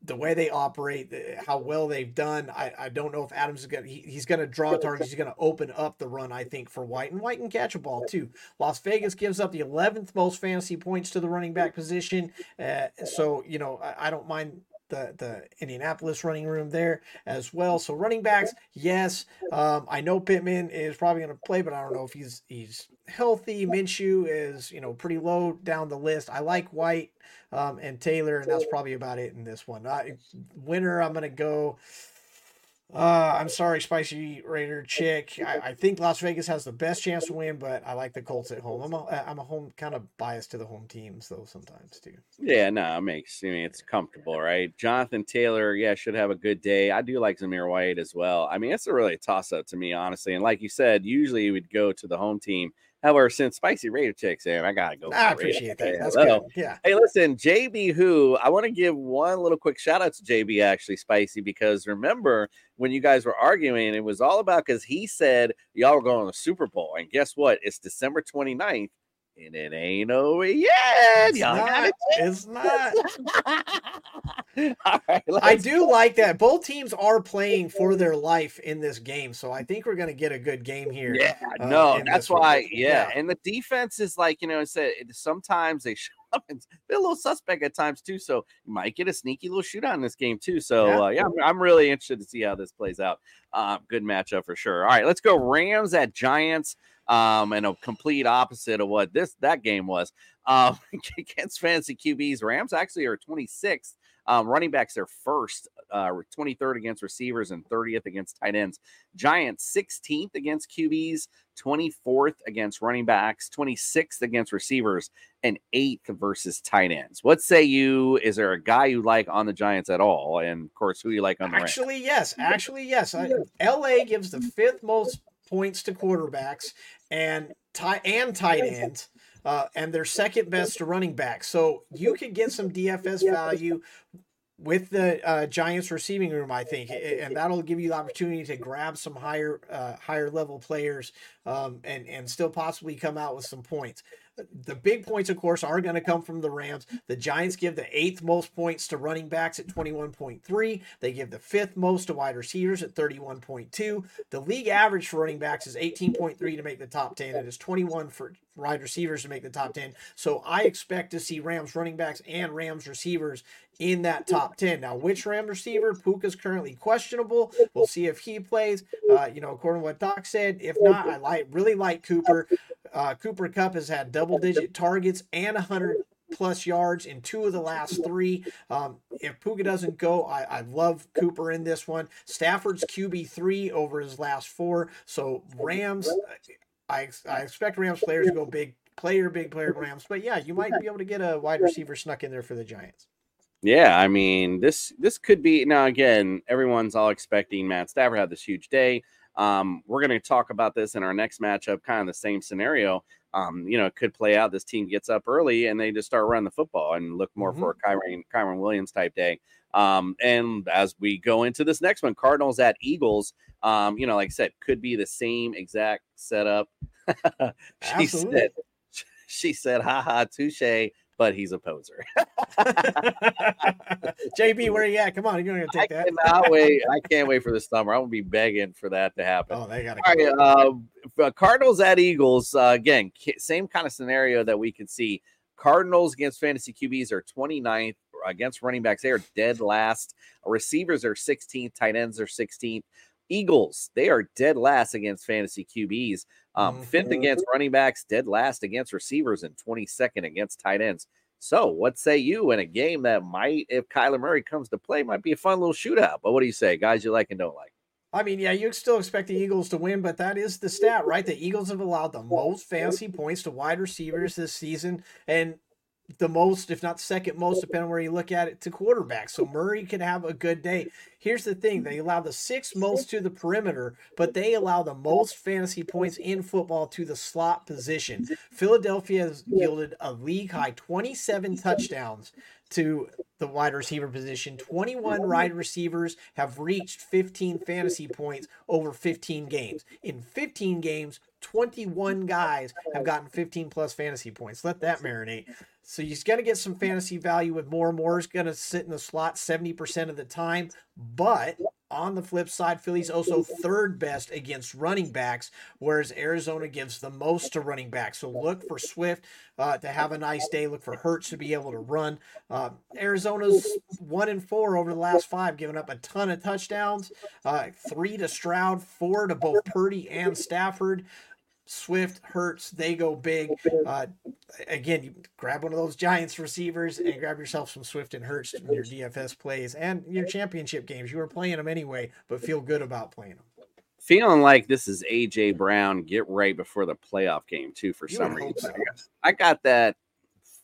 The way they operate, how well they've done, I, I don't know if Adams is going. to He's going to draw targets. He's going to open up the run. I think for White and White can catch a ball too. Las Vegas gives up the 11th most fantasy points to the running back position. Uh, so, you know, I, I don't mind the, the Indianapolis running room there as well. So running backs, yes. Um, I know Pittman is probably going to play, but I don't know if he's he's healthy. Minshew is, you know, pretty low down the list. I like White um, and Taylor, and that's probably about it in this one. I, winner, I'm going to go. Uh, I'm sorry, Spicy Raider Chick. I, I think Las Vegas has the best chance to win, but I like the Colts at home. I'm a, I'm a home kind of biased to the home teams though sometimes too. Yeah, no, it makes I mean it's comfortable, right? Jonathan Taylor, yeah, should have a good day. I do like Zamir White as well. I mean, it's a really toss up to me, honestly. And like you said, usually you would go to the home team. However, since Spicy Raider Chicks in, I gotta go. I appreciate that. Yeah, That's good. Yeah. Hey, listen, JB Who, I want to give one little quick shout out to JB actually, Spicy, because remember when you guys were arguing, it was all about because he said y'all were going to the Super Bowl. And guess what? It's December 29th, and it ain't over yet. It's Y'all not. It's not. *laughs* All right, I do like that. Both teams are playing for *laughs* their life in this game, so I think we're going to get a good game here. Yeah, uh, no, that's why. Yeah. Yeah. and the defense is like you know, it said sometimes they show and they're a little suspect at times too. So you might get a sneaky little shootout in this game too. So Yeah. uh, yeah, I'm, I'm really interested to see how this plays out. Uh, good matchup for sure. All right, let's go Rams at Giants. Um, and a complete opposite of what this that game was. Um, *laughs* against fantasy QBs, Rams actually are 26th. Um, running backs are first, uh, 23rd against receivers and 30th against tight ends. Giants 16th against QBs, 24th against running backs, 26th against receivers, and 8th versus tight ends. What say you? Is there a guy you like on the Giants at all? And of course, who you like on the Rams? Actually, yes. Actually, yes. I, LA gives the fifth most points to quarterbacks and tight and tight ends. Uh, and they're second best to running back. So you could get some DFS value with the uh, Giants receiving room, I think, and that'll give you the opportunity to grab some higher uh, higher level players um, and and still possibly come out with some points. The big points, of course, are going to come from the Rams. The Giants give the eighth most points to running backs at 21.3. They give the fifth most to wide receivers at 31.2. The league average for running backs is 18.3 to make the top 10. It is 21 for wide receivers to make the top 10. So I expect to see Rams running backs and Rams receivers in that top 10. Now, which Ram receiver? Puka's currently questionable. We'll see if he plays. Uh, you know, according to what Doc said, if not, I like really like Cooper. Uh, Cooper Kupp has had double digit targets and 100 plus yards in two of the last three. Um, if Puka doesn't go, I, I love Cooper in this one. Stafford's QB three over his last four. So Rams, I, I expect Rams players to go big player, big player Rams. But yeah, you might be able to get a wide receiver snuck in there for the Giants. Yeah, I mean this this could be now again. Everyone's all expecting Matt Stafford had this huge day. Um, we're going to talk about this in our next matchup, kind of the same scenario. Um, you know, it could play out. This team gets up early and they just start running the football and look more mm-hmm. for a Kyren, Kyren Williams type day. Um, and as we go into this next one, Cardinals at Eagles, um, you know, like I said, could be the same exact setup. *laughs* she Absolutely. said, *laughs* she said, haha, touche but he's a poser. *laughs* JB, where are you at? Come on, you're gonna take I that. Cannot wait. I can't wait for the summer. I'm gonna be begging for that to happen. Oh, they got right, uh, Cardinals at Eagles. Uh, again, same kind of scenario that we could see. Cardinals against fantasy QBs are 29th against running backs. They are dead last. Receivers are 16th. Tight ends are 16th. Eagles, they are dead last against fantasy QBs. Um, mm-hmm. Fifth against running backs, dead last against receivers, and 22nd against tight ends. So, what say you in a game that might, if Kyler Murray comes to play, might be a fun little shootout? But what do you say, guys? You like and don't like? I mean, yeah, you still expect the Eagles to win, but that is the stat, right? The Eagles have allowed the most fantasy points to wide receivers this season, and the most, if not second most, depending on where you look at it, to quarterbacks. So Murray could have a good day. Here's the thing they allow the sixth most to the perimeter, but they allow the most fantasy points in football to the slot position. Philadelphia has yielded a league high 27 touchdowns to the wide receiver position. 21 wide receivers have reached 15 fantasy points over 15 games. In 15 games, 21 guys have gotten 15 plus fantasy points. Let that marinate. So he's going to get some fantasy value with more. and Moore is going to sit in the slot 70% of the time. But on the flip side, Philly's also third best against running backs, whereas Arizona gives the most to running backs. So look for Swift uh, to have a nice day. Look for Hurts to be able to run. Uh, Arizona's one and four over the last five, giving up a ton of touchdowns. Uh, three to Stroud, four to both Purdy and Stafford. Swift, Hurts, they go big. Uh, again, you grab one of those Giants receivers and grab yourself some Swift and Hurts in your DFS plays and your championship games. You were playing them anyway, but feel good about playing them. Feeling like this is AJ Brown get right before the playoff game too. For you some reason, so. I got that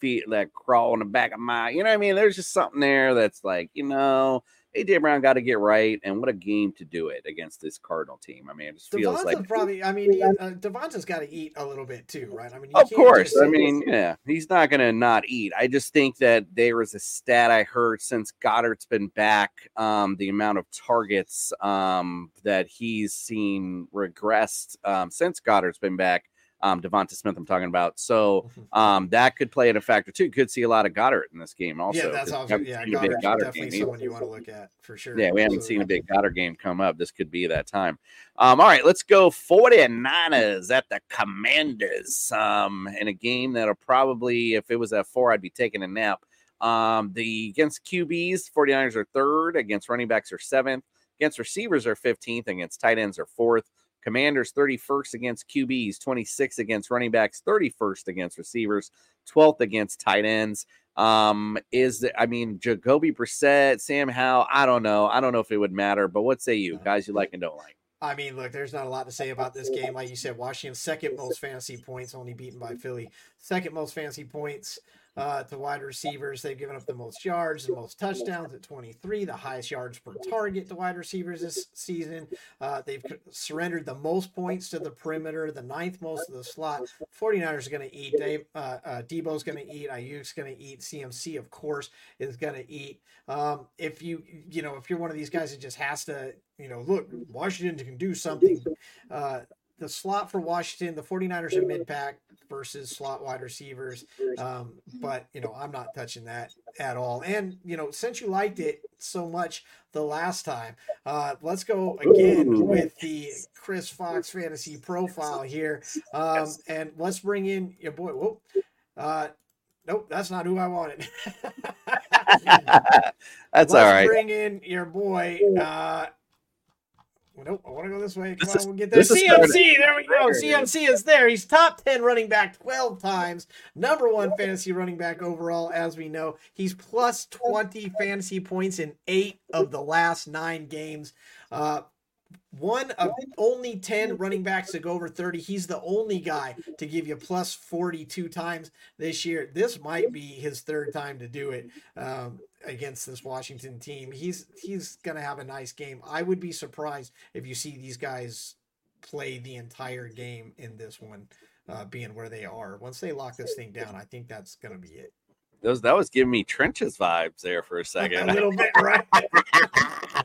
feet that crawl in the back of my. You know what I mean? There's just something there that's like you know AJ Brown got to get right, and what a game to do it against this Cardinal team. I mean, it just feels Devonta like probably. I mean, he, *laughs* uh, Devonta's got to eat a little bit too, right? I mean, of course. I mean, yeah, he's not going to not eat. I just think that there was a stat I heard since Goedert's been back, um, the amount of targets um, that he's seen regressed um, since Goedert's been back um, Devonta Smith I'm talking about. So *laughs* um, that could play in a factor too. Could see a lot of Goedert in this game also. Yeah, that's also yeah. Goedert, Goedert definitely game someone you want to look at for sure. Yeah, we haven't seen a big Goedert game come up. This could be that time. Um, all right, let's go 49ers at the Commanders um, in a game that'll probably, if it was at four, I'd be taking a nap. Um, the against QBs, 49ers are third, against running backs are seventh, against receivers are 15th, against tight ends are fourth. Commanders 31st against QBs, 26th against running backs, 31st against receivers, 12th against tight ends. Um, is the, I mean Jacoby Brissett, Sam Howell? I don't know. I don't know if it would matter, but what say you guys? You like and don't like? I mean, look, there's not a lot to say about this game. Like you said, Washington second most fantasy points, only beaten by Philly. Second most fantasy points. Uh, to wide receivers. They've given up the most yards, the most touchdowns at 23, the highest yards per target to wide receivers this season. Uh, they've surrendered the most points to the perimeter, the ninth most of the slot. 49ers are going to eat. Dave, uh, uh, Deebo's going to eat. Aiyuk's going to eat. CMC, of course, is going to eat. Um, if you, you know, if you're one of these guys that just has to, you know, look, Washington can do something. Uh, the slot for Washington, the 49ers are mid pack versus slot wide receivers. Um, but, you know, I'm not touching that at all. And, you know, since you liked it so much the last time, uh, let's go again with the Chris Fox fantasy profile here. Um, and let's bring in your boy. Whoop. Uh, nope, that's not who I wanted. *laughs* *laughs* that's let's all right. Bring in your boy. Uh, Nope, I want to go this way. Come This on, is- we'll get there. CMC, there we go. CMC is there. He's top 10 running back 12 times. Number one fantasy running back overall, as we know. He's plus 20 fantasy points in eight of the last nine games. Uh, one of only 10 running backs to go over 30. He's the only guy to give you plus 42 times this year. This might be his third time to do it um, against this Washington team. He's he's going to have a nice game. I would be surprised if you see these guys play the entire game in this one, uh, being where they are. Once they lock this thing down, I think that's going to be it. Those, that was giving me trenches vibes there for a *laughs* a second. little bit, right? *laughs*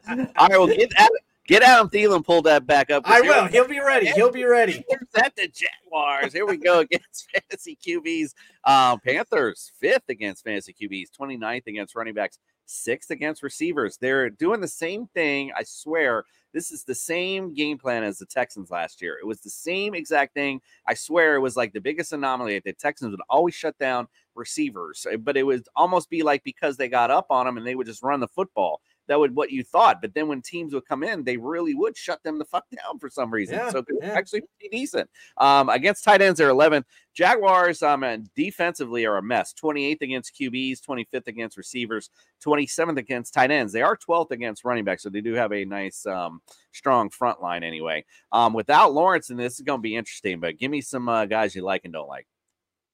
Right, well, get Adam, get Adam Thielen pulled that back up. I will. He'll be ready. He'll be ready. *laughs* At the Jaguars. Here we go against *laughs* fantasy QBs. Um, Panthers, fifth against fantasy QBs, 29th against running backs, sixth against receivers. They're doing the same thing. I swear. This is the same game plan as the Texans last year. It was the same exact thing. I swear it was like the biggest anomaly. The Texans would always shut down receivers, but it would almost be like because they got up on them and they would just run the football. That would what you thought. But then when teams would come in, they really would shut them the fuck *laughs* down for some reason. Yeah, so yeah. actually be decent. Um, against tight ends, they're 11th. Jaguars um, and defensively are a mess. 28th against QBs, 25th against receivers, 27th against tight ends. They are 12th against running backs, so they do have a nice, um, strong front line anyway. Um, without Lawrence, and this is going to be interesting, but give me some uh, guys you like and don't like.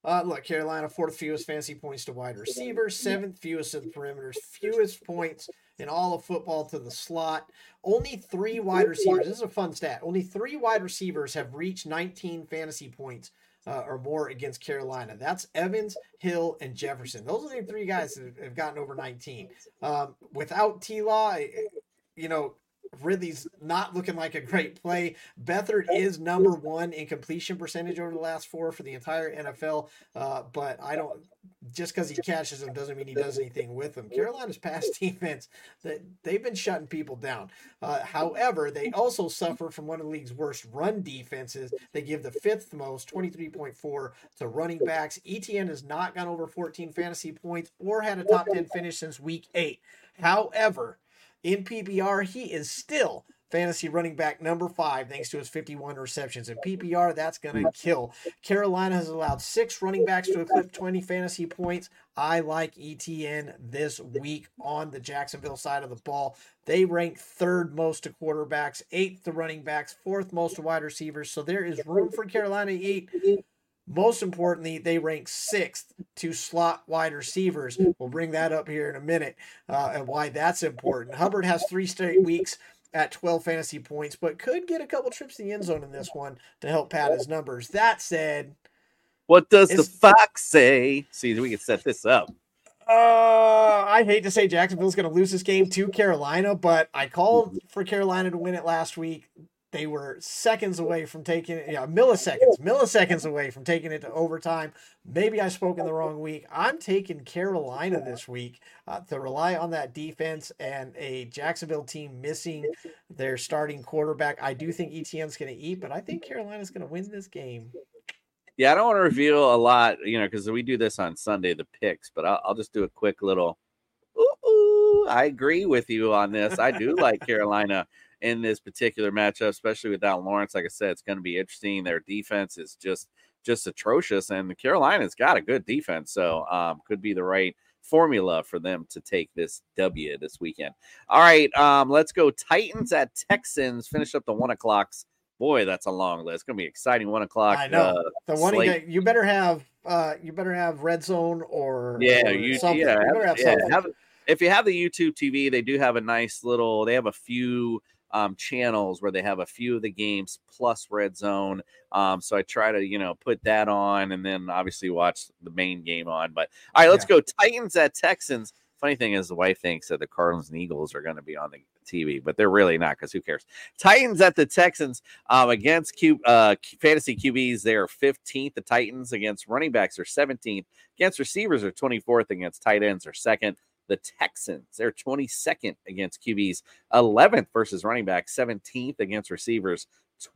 Uh, look, Carolina, fourth fewest fantasy points to wide receivers, seventh fewest to the perimeters, fewest points in all of football to the slot. Only three wide receivers. This is a fun stat. Only three wide receivers have reached 19 fantasy points uh, or more against Carolina. That's Evans, Hill, and Jefferson. Those are the three guys that have gotten over 19. Um, without T Law, you know, Ridley's not looking like a great play. Beathard is number one in completion percentage over the last four for the entire NFL. Uh, but I don't just because he catches them doesn't mean he does anything with them. Carolina's pass *laughs* defense that they've been shutting people down. Uh, however, they also suffer from one of the league's worst run defenses. They give the fifth most, 23.4 to running backs. ETN has not gone over 14 fantasy points or had a top 10 finish since week eight. However, in PPR, he is still fantasy running back number five, thanks to his 51 receptions. In PPR, that's going to kill. Carolina has allowed six running backs to eclipse 20 fantasy points. I like ETN this week on the Jacksonville side of the ball. They rank third most to quarterbacks, eighth to running backs, fourth most to wide receivers. So there is room for Carolina to eat. Most importantly, they rank sixth to slot wide receivers. We'll bring that up here in a minute uh, and why that's important. Hubbard has three straight weeks at 12 fantasy points, but could get a couple trips to the end zone in this one to help pad his numbers. That said, What does the fox say? See, we can set this up. uh, I hate to say Jacksonville's going to lose this game to Carolina, but I called for Carolina to win it last week. They were seconds away from taking it, yeah, milliseconds, milliseconds away from taking it to overtime. Maybe I spoke in the wrong week. I'm taking Carolina this week uh, to rely on that defense and a Jacksonville team missing their starting quarterback. I do think ETN's going to eat, but I think Carolina's going to win this game. Yeah, I don't want to reveal a lot, you know, because we do this on Sunday, the picks, but I'll, I'll just do a quick little. Ooh, ooh, I agree with you on this. I do like Carolina in this particular matchup, especially without Lawrence. Like I said, it's going to be interesting. Their defense is just just atrocious, and Carolina's got a good defense, so um, could be the right formula for them to take this W this weekend. All right, um, let's go Titans at Texans. Finish up the one o'clocks. Boy, that's a long list. It's going to be exciting. One o'clock. I know. uh, The one you, you better have uh, you better have red zone or Yeah, or you something. yeah, You have- better have yeah, something. have- if you have the YouTube TV, they do have a nice little. They have a few um, channels where they have a few of the games plus Red Zone. Um, so I try to you know put that on, and then obviously watch the main game on. But all right, let's go Titans at Texans. Funny thing is, the wife thinks that the Cardinals and Eagles are going to be on the TV, but they're really not because who cares? Titans at the Texans um, against Q, uh, fantasy QBs. They are 15th. The Titans against running backs are 17th. Against receivers are 24th. Against tight ends are second. The Texans, they're 22nd against QBs, 11th versus running back, 17th against receivers,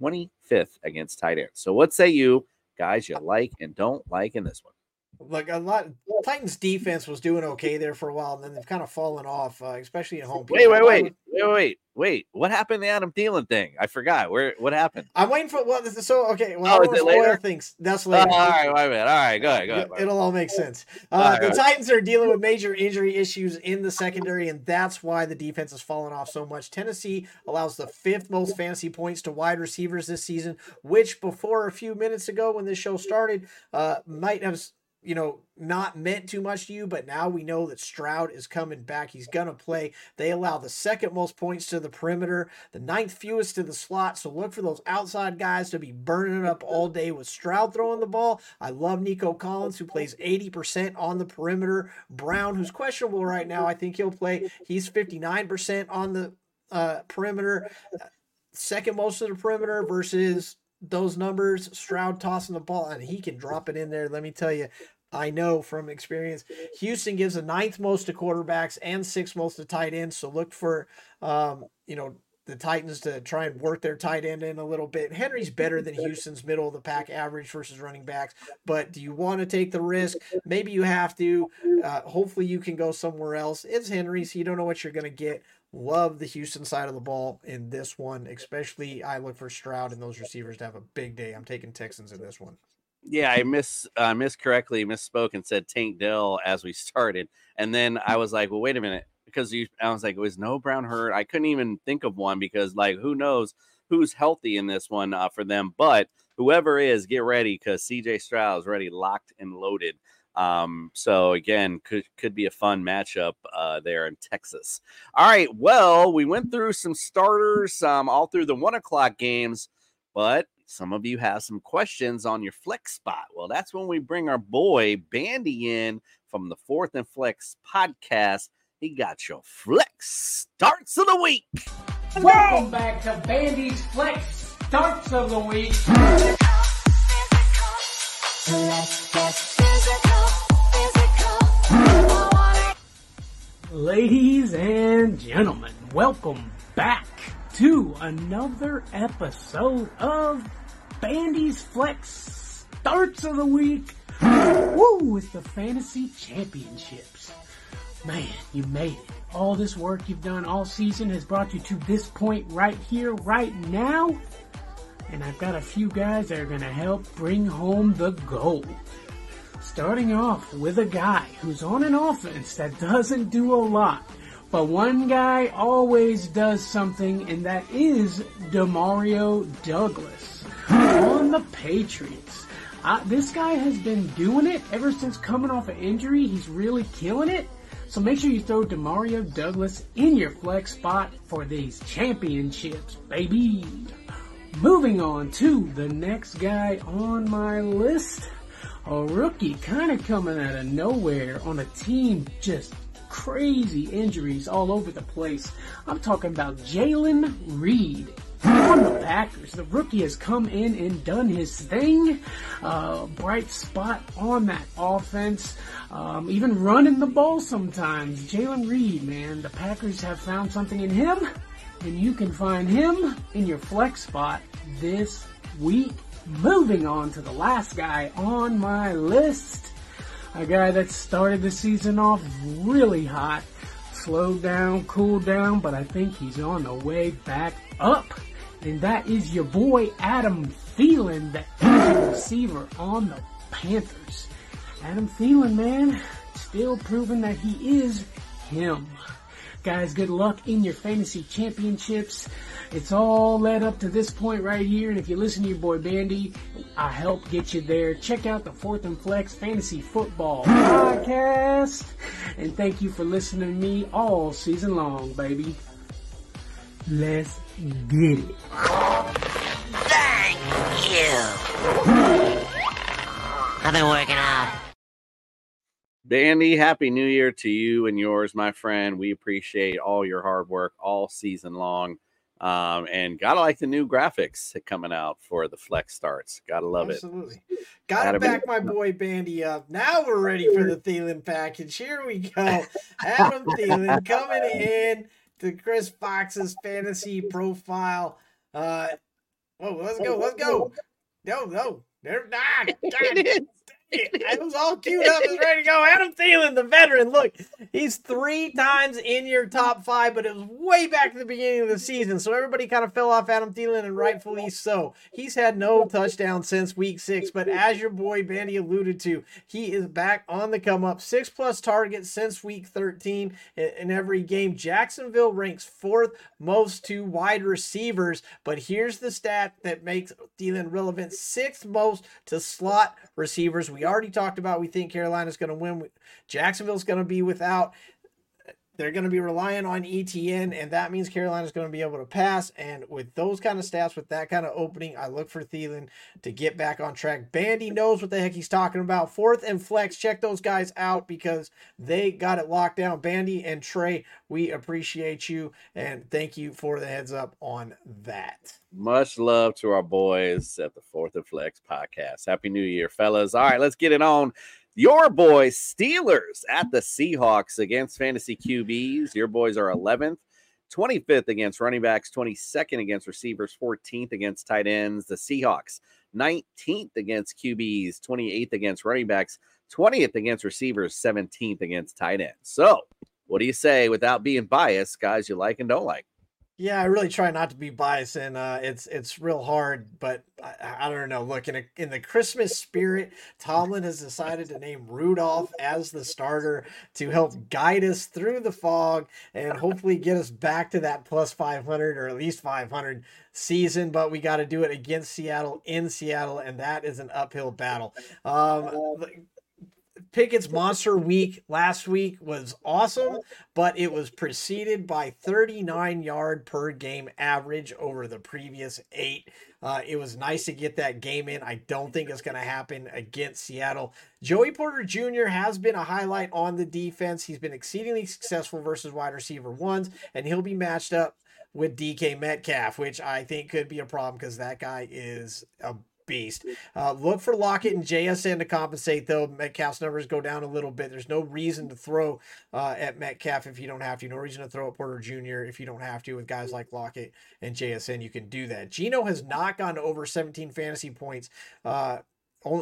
25th against tight ends. So, what say you guys you like and don't like in this one? Like a lot, Titans defense was doing okay there for a while, and then they've kind of fallen off, uh, especially at home. Wait, wait, wait, wait, wait, wait. What happened to the Adam Thielen thing? I forgot. Where? What happened? I'm waiting for well. So okay, well, Oh, is it later? Things that's Oh, later. all right, wait a minute. All right, go ahead, go ahead. It- It'll all make sense. Uh, the right. Titans are dealing with major injury issues in the secondary, and that's why the defense has fallen off so much. Tennessee allows the fifth most fantasy points to wide receivers this season, which before a few minutes ago when this show started, uh, might have you know not meant too much to you, but now we know that Stroud is coming back. He's gonna play. They allow the second most points to the perimeter, the ninth fewest to the slot. So look for those outside guys to be burning it up all *laughs* day with Stroud throwing the ball. I love Nico Collins, who plays 80% on the perimeter. Brown, who's questionable right now, I think he'll play. He's 59% on the uh, perimeter, *laughs* second most of the perimeter versus those numbers. Stroud tossing the ball, and he can drop it in there. Let me tell you. I know from experience. Houston gives the ninth most to quarterbacks and sixth most to tight ends. So look for, um, you know, the Titans to try and work their tight end in a little bit. Henry's better than Houston's middle of the pack average versus running backs. But do you want to take the risk? Maybe you have to. Uh, hopefully you can go somewhere else. It's Henry, so you don't know what you're going to get. Love the Houston side of the ball in this one, especially I look for Stroud and those receivers to have a big day. I'm taking Texans in this one. Yeah, I miss uh, miscorrectly misspoke and said Tank Dell as we *laughs* started, and then I was like, well, wait a minute, because you, I was like, it was no Brown hurt? I couldn't even think of one because like who knows who's healthy in this one uh, for them, but whoever is, get ready because CJ Stroud is ready, locked and loaded. Um, so again, could could be a fun matchup uh, there in Texas. All right, well, we went through some starters um, all through the one o'clock games, but some of you have some questions on your flex spot. Well, that's when we bring our boy Bandy in from the Fourth and Flex podcast. He got your flex starts of the week. Welcome back to Bandy's Flex Starts of the Week. Ladies and gentlemen, welcome back to another episode of Bandy's Flex Starts of the Week. Woo! It's the Fantasy Championships. Man, you made it. All this work you've done all season has brought you to this point right here, right now. And I've got a few guys that are going to help bring home the gold. Starting off with a guy who's on an offense that doesn't do a lot. But one guy always does something, and that is Demario Douglas on the Patriots. Uh, this guy has been doing it ever since coming off an injury. He's really killing it. So make sure you throw Demario Douglas in your flex spot for these championships, baby. Moving on to the next guy on my list. A rookie kind of coming out of nowhere on a team just crazy injuries all over the place. I'm talking about Jalen Reed. On the Packers, the rookie has come in and done his thing. Uh, bright spot on that offense. Um, even running the ball sometimes. Jalen Reed, man, the Packers have found something in him, and you can find him in your flex spot this week. Moving on to the last guy on my list. A guy that started the season off really hot, slowed down, cooled down, but I think he's on the way back up. And that is your boy Adam Thielen, the receiver on the Panthers. Adam Thielen, man, still proving that he is him. Guys, good luck in your fantasy championships. It's all led up to this point right here, and if you listen to your boy Bandy, I help get you there. Check out the Fourth and Flex Fantasy Football Podcast, and thank you for listening to me all season long, baby. Let's get it. Thank you. I've been working out. Bandy, happy new year to you and yours, my friend. We appreciate all your hard work all season long. Um, and gotta like the new graphics coming out for the flex starts. Gotta love Absolutely. it. Got Gotta to be- back my *laughs* boy Bandy up. Now we're ready for the Thielen package. Here we go. Adam Thielen coming in to Chris Fox's fantasy profile. Uh, oh, let's go. Let's go. No, no. They're not. *laughs* It *laughs* was all queued up and ready to go. Adam Thielen, the veteran. Look, he's three times in your top five, but it was way back at the beginning of the season. So everybody kind of fell off Adam Thielen, and rightfully so. He's had no touchdown since week six, but as your boy Bandy alluded to, he is back on the come up. Six plus targets since week 13 in, in every game. Jacksonville ranks fourth most to wide receivers, but here's the stat that makes Thielen relevant sixth most to slot receivers. We already talked about we think Carolina's going to win. Jacksonville's going to be without. They're going to be relying on ETN, and that means Carolina's going to be able to pass. And with those kind of stats, with that kind of opening, I look for Thielen to get back on track. Bandy knows what the heck he's talking about. Fourth and flex, check those guys out because they got it locked down. Bandy and Trey, we appreciate you and thank you for the heads up on that. Much love to our boys at the Fourth and Flex podcast. Happy New Year, fellas. All right, let's get it on. Your boys, Steelers at the Seahawks against fantasy QBs. Your boys are 11th, 25th against running backs, 22nd against receivers, 14th against tight ends. The Seahawks, 19th against QBs, 28th against running backs, 20th against receivers, 17th against tight ends. So, what do you say without being biased, guys you like and don't like? Yeah, I really try not to be biased, and uh, it's it's real hard. But I, I don't know. Look in a, in the Christmas spirit, Tomlin has decided to name Rudolph as the starter to help guide us through the fog and hopefully get us back to that plus five hundred or at least five hundred season. But we got to do it against Seattle in Seattle, and that is an uphill battle. Um, Pickett's monster week last week was awesome, but it was preceded by 39 yard per game average over the previous eight. Uh, it was nice to get that game in. I don't think it's going to happen against Seattle. Joey Porter Jr. has been a highlight on the defense. He's been exceedingly successful versus wide receiver ones, and he'll be matched up with DK Metcalf, which I think could be a problem because that guy is a beast. Uh, look for Lockett and JSN to compensate, though. Metcalf's numbers go down a little bit. There's no reason to throw uh, at Metcalf if you don't have to. No reason to throw at Porter Jr. if you don't have to. With guys like Lockett and JSN, you can do that. Gino has not gone over 17 fantasy points. Uh,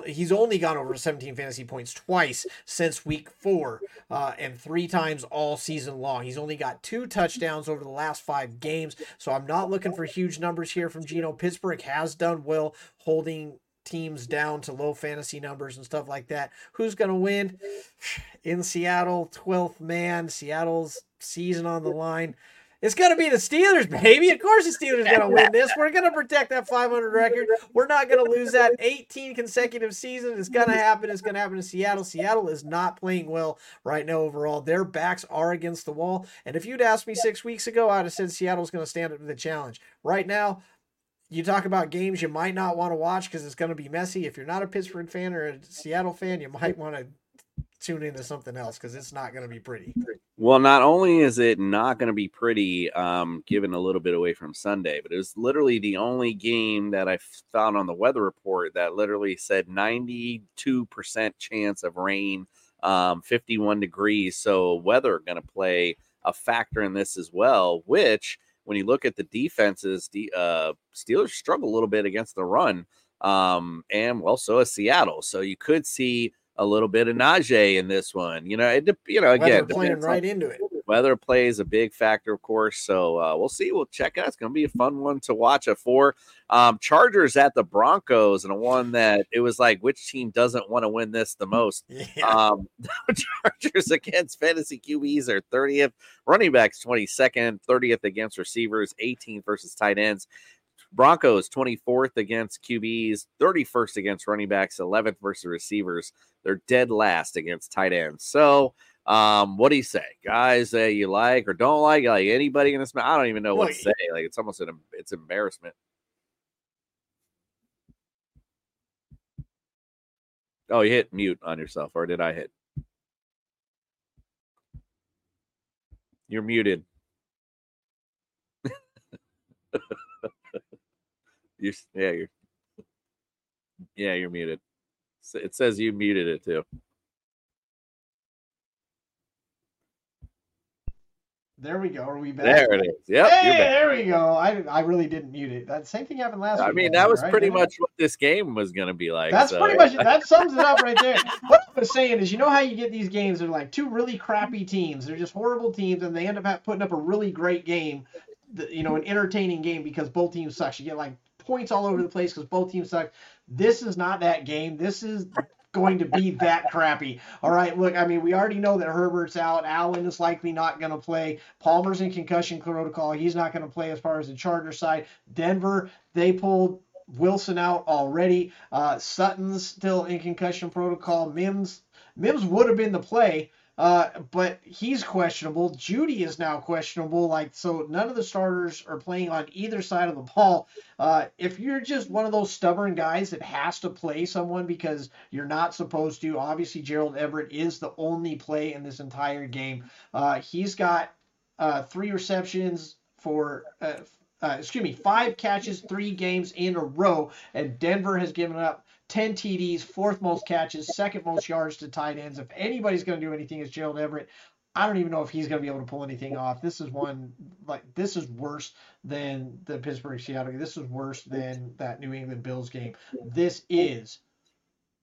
he's only gone over 17 fantasy points twice since week four uh, and three times all season long. He's only got two touchdowns over the last five games. So I'm not looking for huge numbers here from Gino. Pittsburgh has done well holding teams down to low fantasy numbers and stuff like that. Who's going to win? *sighs* In Seattle, 12th man, Seattle's season on the line. It's going to be the Steelers, baby. Of course, the Steelers are going to win this. We're going to protect that 500 record. We're not going to lose that 18 consecutive seasons. It's going to happen. It's going to happen in Seattle. Seattle is not playing well right now overall. Their backs are against the wall. And if you'd asked me six weeks ago, I'd have said Seattle's going to stand up to the challenge. Right now, you talk about games you might not want to watch because it's going to be messy. If you're not a Pittsburgh fan or a Seattle fan, you might want to tune into something else because it's not going to be pretty. Well, not only is it not going to be pretty, um, given a little bit away from Sunday, but it was literally the only game that I found on the weather report that literally said 92% chance of rain, um, 51 degrees. So, weather going to play a factor in this as well, which when you look at the defenses, the uh, Steelers struggle a little bit against the run, um, and well, so is Seattle. So, you could see a little bit of Najee in this one. You know, it, you know, Weather again, playing depends on- right into it. weather plays a big factor, of course. So uh, we'll see. We'll check out. It's going to be a fun one to watch. A four um, Chargers at the Broncos, and a one that it was like, which team doesn't want to win this the most? *laughs* Yeah. Um, *laughs* Chargers against fantasy QBs are 30th, running backs 22nd, 30th against receivers, 18th versus tight ends. Broncos 24th against QBs, 31st against running backs, 11th versus receivers. They're dead last against tight ends. So, um, what do you say, guys? That you like or don't like? Like anybody in this? I don't even know what to say. Like it's almost an it's embarrassment. Oh, you hit mute on yourself, or did I hit? You're muted. *laughs* you're yeah, you're yeah, you're muted. It says you muted it too. There we go. Are we back? There it is. Yep, hey, there we go. I, I really didn't mute it. That same thing happened last week. I mean, that was right? pretty Didn't much what this game was going to be like. That's so- pretty much *laughs* it. That sums it up right there. What I was saying is, you know how you get these games? They're like two really crappy teams. They're just horrible teams, and they end up putting up a really great game. You know, an entertaining game because both teams suck. You get like points all over the place because both teams suck. This is not that game. This is going to be that crappy. All right, look, I mean, we already know that Herbert's out. Allen is likely not going to play. Palmer's in concussion protocol. He's not going to play as far as the Charger side. Denver, they pulled Wilson out already. Uh, Sutton's still in concussion protocol. Mims, Mims would have been the play, uh, but he's questionable. Jeudy is now questionable. Like so, none of the starters are playing on either side of the ball. Uh, if you're just one of those stubborn guys that has to play someone because you're not supposed to, obviously Gerald Everett is the only play in this entire game. Uh, he's got uh, three receptions for. Uh, excuse me, five catches, three games in a row, and Denver has given up 10 TDs, fourth most catches, second most yards to tight ends. If anybody's going to do anything, it's Gerald Everett. I don't even know if he's going to be able to pull anything off. This is one like this is worse than the Pittsburgh Seattle. game. This is worse than that New England Bills game. This is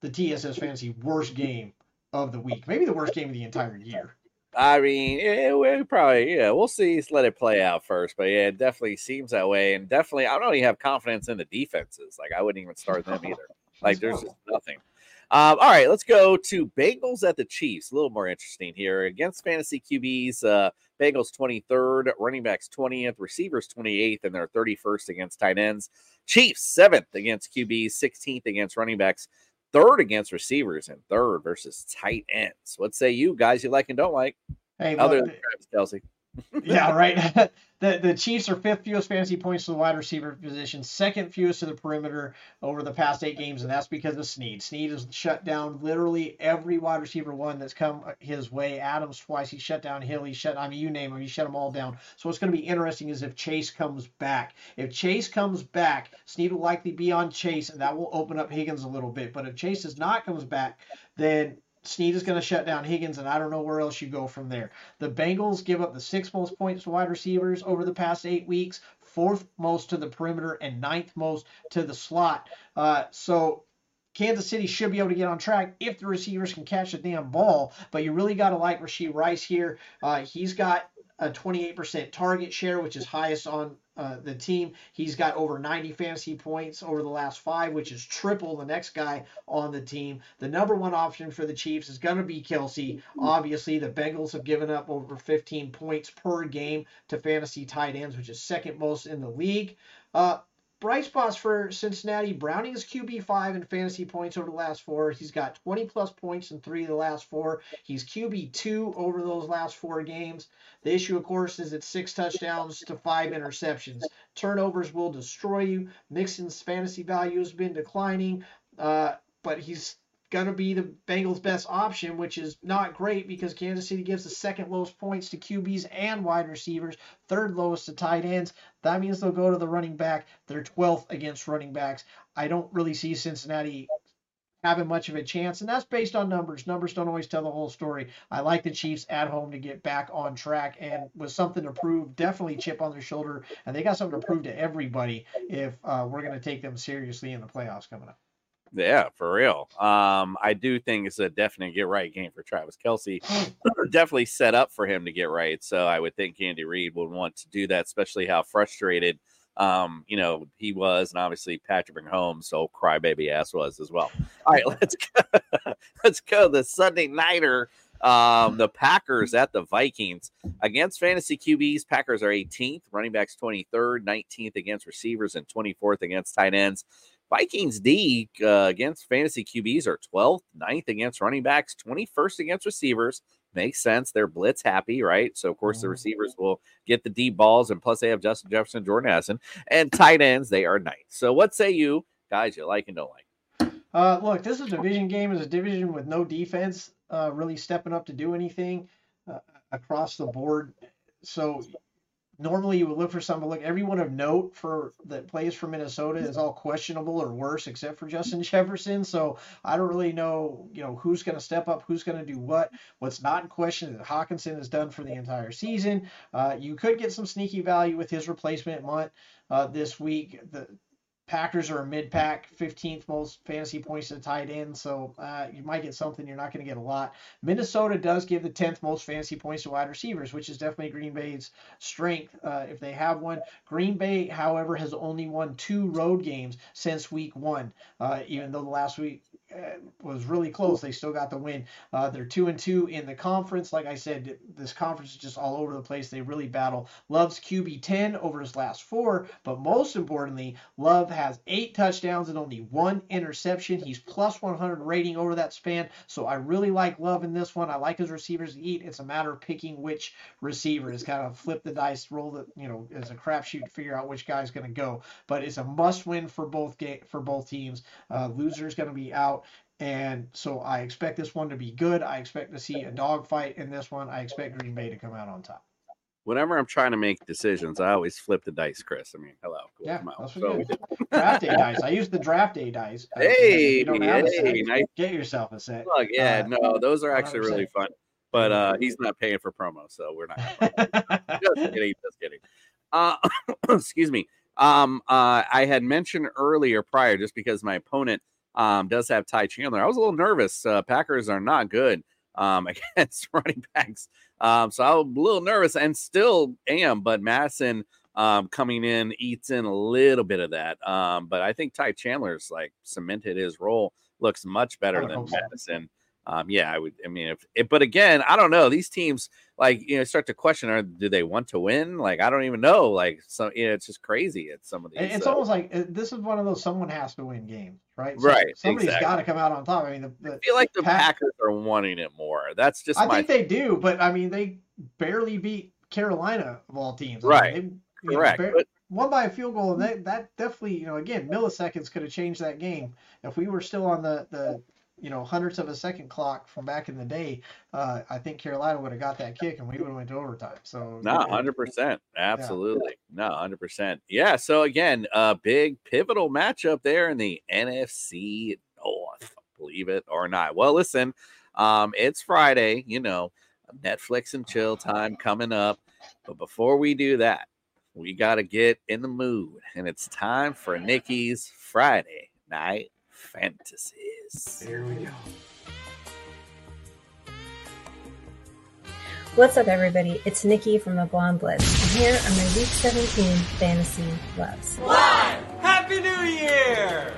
the TSS Fantasy worst game of the week, maybe the worst game of the entire year. I mean, yeah, we probably, yeah, we'll see. Let's let it play out first. But yeah, it definitely seems that way. And definitely, I don't even have confidence in the defenses. Like, I wouldn't even start them either. Like, there's just nothing. Um, all right, let's go to Bengals at the Chiefs. A little more interesting here against fantasy QBs. Uh, Bengals 23rd, running backs 20th, receivers 28th, and they're 31st against tight ends. Chiefs 7th against QBs, 16th against running backs, third against receivers, and third versus tight ends. What say you guys? You like and don't like? Hey, Other than Travis Kelce. Yeah, right. *laughs* the the Chiefs are fifth fewest fantasy points to the wide receiver position, second fewest to the perimeter over the past eight games, and that's because of Sneed. Sneed has shut down literally every wide receiver one that's come his way. Adams twice, he shut down Hill, he shut I mean you name him, he shut them all down. So what's going to be interesting is if Chase comes back. If Chase comes back, Sneed will likely be on Chase, and that will open up Higgins a little bit. But if Chase does not comes back, then Sneed is going to shut down Higgins, and I don't know where else you go from there. The Bengals give up the sixth most points to wide receivers over the past eight weeks, fourth most to the perimeter, and ninth most to the slot. Uh, so Kansas City should be able to get on track if the receivers can catch the damn ball. But you really got to like Rashee Rice here. Uh, he's got a 28% target share, which is highest on uh, the team. He's got over 90 fantasy points over the last five, which is triple the next guy on the team. The number one option for the Chiefs is going to be Kelce. Obviously, the Bengals have given up over 15 points per game to fantasy tight ends, which is second most in the league. Uh, bright spots for Cincinnati. Browning is QB5 in fantasy points over the last four. He's got 20 plus points in three of the last four. He's QB2 over those last four games. The issue, of course, is it's six touchdowns to five interceptions. Turnovers will destroy you. Mixon's fantasy value has been declining, uh, but he's going to be the Bengals' best option, which is not great because Kansas City gives the second lowest points to QBs and wide receivers, third lowest to tight ends. That means they'll go to the running back. They're 12th against running backs. I don't really see Cincinnati having much of a chance, and that's based on numbers. Numbers don't always tell the whole story. I like the Chiefs at home to get back on track and with something to prove, definitely chip on their shoulder, and they got something to prove to everybody if uh, we're going to take them seriously in the playoffs coming up. Yeah, for real. Um, I do think it's a definite get right game for Travis Kelce. *gasps* Definitely set up for him to get right. So I would think Andy Reid would want to do that, especially how frustrated um, you know, he was, and obviously Patrick Mahomes, so crybaby ass was as well. All right, *laughs* let's go. *laughs* let's go. The Sunday nighter. Um, the Packers at the Vikings against fantasy QBs. Packers are 18th, running backs 23rd, 19th against receivers, and 24th against tight ends. Vikings D uh, against fantasy QBs are 12th, 9th against running backs, 21st against receivers. Makes sense. They're blitz happy, right? So, of course, the receivers will get the deep balls, and plus they have Justin Jefferson, Jordan Addison, and tight ends. They are ninth. So, what say you guys? You like and don't like? Uh, look, this is a division game. Is a division with no defense uh, really stepping up to do anything uh, across the board. So normally you would look for someone look everyone of note for that plays for Minnesota is all questionable or worse except for Justin *laughs* Jefferson. So I don't really know, you know, who's going to step up, who's going to do what. What's not in question is that Hockenson is done for the entire season. Uh, you could get some sneaky value with his replacement Mundt uh, this week. The Packers are a mid pack, 15th most fantasy points to tight end. So uh, you might get something. You're not going to get a lot. Minnesota does give the 10th most fantasy points to wide receivers, which is definitely Green Bay's strength uh, if they have one. Green Bay, however, has only won two road games since week one, uh, even though the last week was really close. They still got the win. Uh, they're two and two in the conference. Like I said, this conference is just all over the place. They really battle. Love's QB 10 over his last four, but most importantly, Love has eight touchdowns and only one interception. He's plus 100 rating over that span. So I really like Love in this one. I like his receivers to eat. It's a matter of picking which receiver. Is kind of flip the dice, roll the you know as a crapshoot to figure out which guy's going to go. But it's a must win for both game for both teams. Uh, loser's going to be out. And so I expect this one to be good. I expect to see a dogfight in this one. I expect Green Bay to come out on top. Whenever I'm trying to make decisions, I always flip the dice, Chris. I mean, hello. Cool, Yeah, that's what did- Draft day dice. I use the draft day dice. Uh, Hey, you don't have a set, nice get yourself a set. Look, yeah, Uh, no, those are actually really 100%. fun. But uh, he's not paying for promo, so we're not. *laughs* just kidding, just kidding. Uh, *coughs* excuse me. Um, uh, I had mentioned earlier prior, just because my opponent um does have Ty Chandler. I was a little nervous. Uh, Packers are not good um *laughs* against running backs. Um, so I was a little nervous and still am. But Mattison um coming in eats in a little bit of that. Um, but I think Ty Chandler's like cemented his role. Looks much better than so. Um, yeah, I would. I mean, if it, but again, I don't know. These teams, like, you know, start to question: Are do they want to win? Like, I don't even know. Like, so you know, it's just crazy at some of these. It's uh, almost like this is one of those someone has to win games, right? Right, Somebody's exactly. got to come out on top. I mean, the, the I feel like the Pack- Packers are wanting it more. That's just I think they do, but I mean, they barely beat Carolina of all teams. I mean, Right. they, you know, correct. bar- But won by a field goal, and that, that definitely, you know, again, milliseconds could have changed that game. If we were still on the, the you know, hundredths of a second clock from back in the day, uh, I think Carolina would have got that kick and we would have went to overtime. So no, it- hundred percent, absolutely, no, hundred percent. Yeah. So again, a big pivotal matchup there in the NFC North. Believe it or not. Well, listen, um, it's Friday. You know, Netflix and chill time coming up. But before we do that, we got to get in the mood, and it's time for Nikki's Friday Night Fantasies. There we go. What's up, everybody? It's Nikki from the Blonde Blitz. And here are my Week 17 Fantasy Loves. Live! Happy New Year!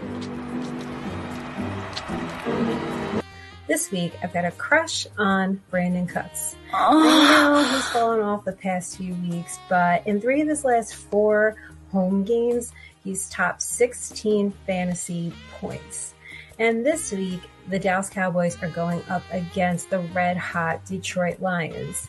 This week, I've got a crush on Brandin Cooks. Oh. I know he's fallen off the past few weeks, but in three of his last four home games, he's topped 16 fantasy points. And this week, the Dallas Cowboys are going up against the red hot Detroit Lions.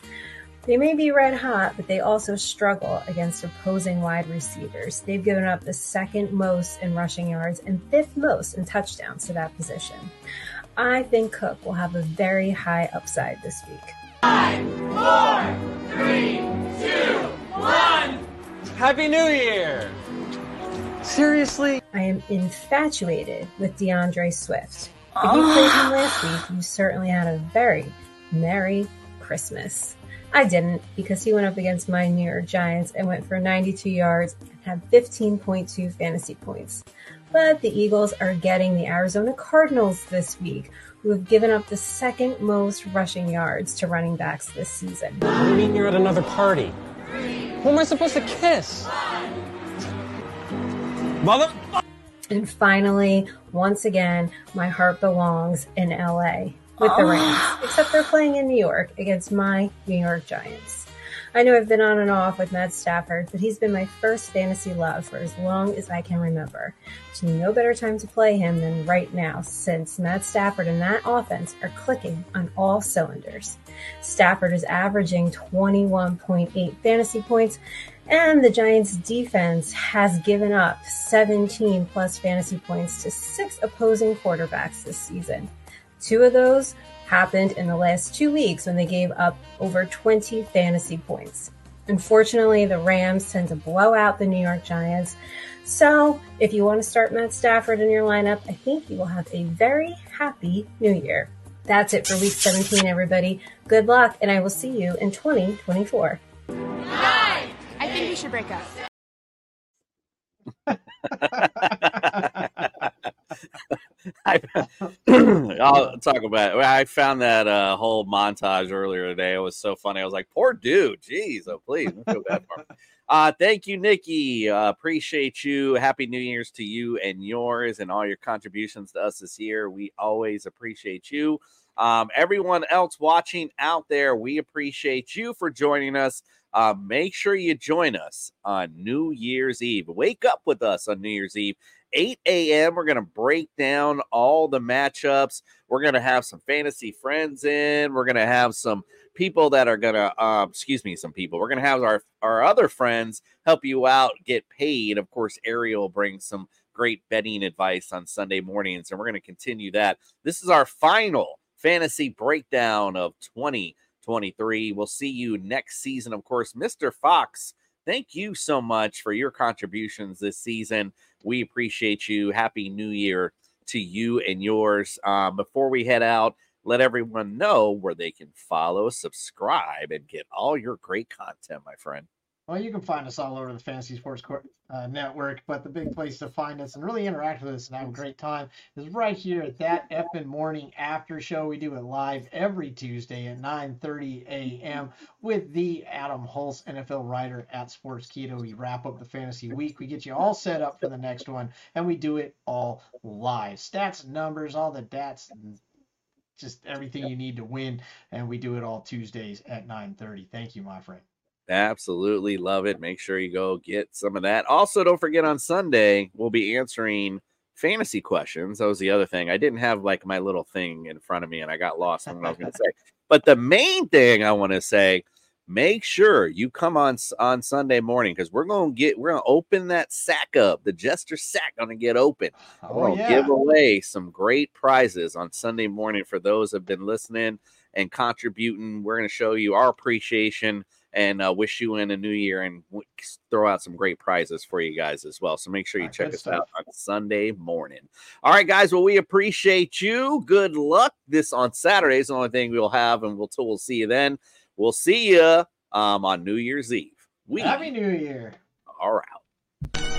They may be red hot, but they also struggle against opposing wide receivers. They've given up the second most in rushing yards and fifth most in touchdowns to that position. I think Cook will have a very high upside this week. Five, four, three, two, one. Happy New Year! Seriously? I am infatuated with D'Andre Swift. If you ah. played him last week, you certainly had a very Merry Christmas. I didn't because he went up against my New York Giants and went for 92 yards and had 15.2 fantasy points. But the Eagles are getting the Arizona Cardinals this week, who have given up the second most rushing yards to running backs this season. What do you mean you're at another party? Who am I supposed to kiss? Mother. And finally, once again, my heart belongs in LA with the oh. Rams, except they're playing in New York against my New York Giants. I know I've been on and off with Matt Stafford, but he's been my first fantasy love for as long as I can remember. There's no better time to play him than right now, since Matt Stafford and that offense are clicking on all cylinders. Stafford is averaging 21.8 fantasy points, and the Giants defense has given up 17 plus fantasy points to six opposing quarterbacks this season. Two of those happened in the last two weeks when they gave up over 20 fantasy points. Unfortunately, the Rams tend to blow out the New York Giants. So, if you want to start Matt Stafford in your lineup, I think you will have a very happy new year. That's it for week 17, everybody. Good luck, and I will see you in 2024. I think we should break up. *laughs* I, *clears throat* I'll talk about it. I found that uh, whole montage earlier today. It was so funny. I was like, poor dude. Jeez, oh, please. Feel bad for him. *laughs* Uh, thank you, Nikki. Uh, appreciate you. Happy New Year's to you and yours and all your contributions to us this year. We always appreciate you. Um, everyone else watching out there, we appreciate you for joining us. Uh, make sure you join us on New Year's Eve. Wake up with us on New Year's Eve. 8 a.m. We're going to break down all the matchups. We're going to have some fantasy friends in. We're going to have some people that are going to, uh, excuse me, some people. We're going to have our, our other friends help you out, get paid. Of course, Ariel brings some great betting advice on Sunday mornings, and we're going to continue that. This is our final fantasy breakdown of 2023. We'll see you next season. Of course, Mr. Fox, thank you so much for your contributions this season. We appreciate you. Happy New Year to you and yours. Um, before we head out, let everyone know where they can follow, subscribe, and get all your great content, my friend. Well, you can find us all over the Fantasy Sports Court, uh, Network, but the big place to find us and really interact with us and have a great time is right here at that effing morning after show. We do it live every Tuesday at 9:30 a.m. with the Adam Hulse, NFL writer at Sportskeeda. We wrap up the fantasy week. We get you all set up for the next one, and we do it all live. Stats, numbers, all the dats, just everything you need to win, and we do it all Tuesdays at 9:30. Thank you, my friend. Absolutely love it. Make sure you go get some of that. Also, don't forget on Sunday, we'll be answering fantasy questions. That was the other thing. I didn't have like my little thing in front of me and I got lost on what I was going *laughs* to say. But the main thing I want to say, make sure you come on on Sunday morning because we're going to get we're going to open that sack up. The Jester sack going to get open. Oh, we're going to yeah. give away some great prizes on Sunday morning for those who have been listening and contributing. We're going to show you our appreciation and uh, wish you in a new year and w- throw out some great prizes for you guys as well. So make sure you All right, check us stuff. out on Sunday morning. All right, guys. Well, we appreciate you. Good luck this on Saturday. Is the only thing we'll have, and we'll we'll see you then. We'll see you um, on New Year's Eve. We Happy New Year. are out.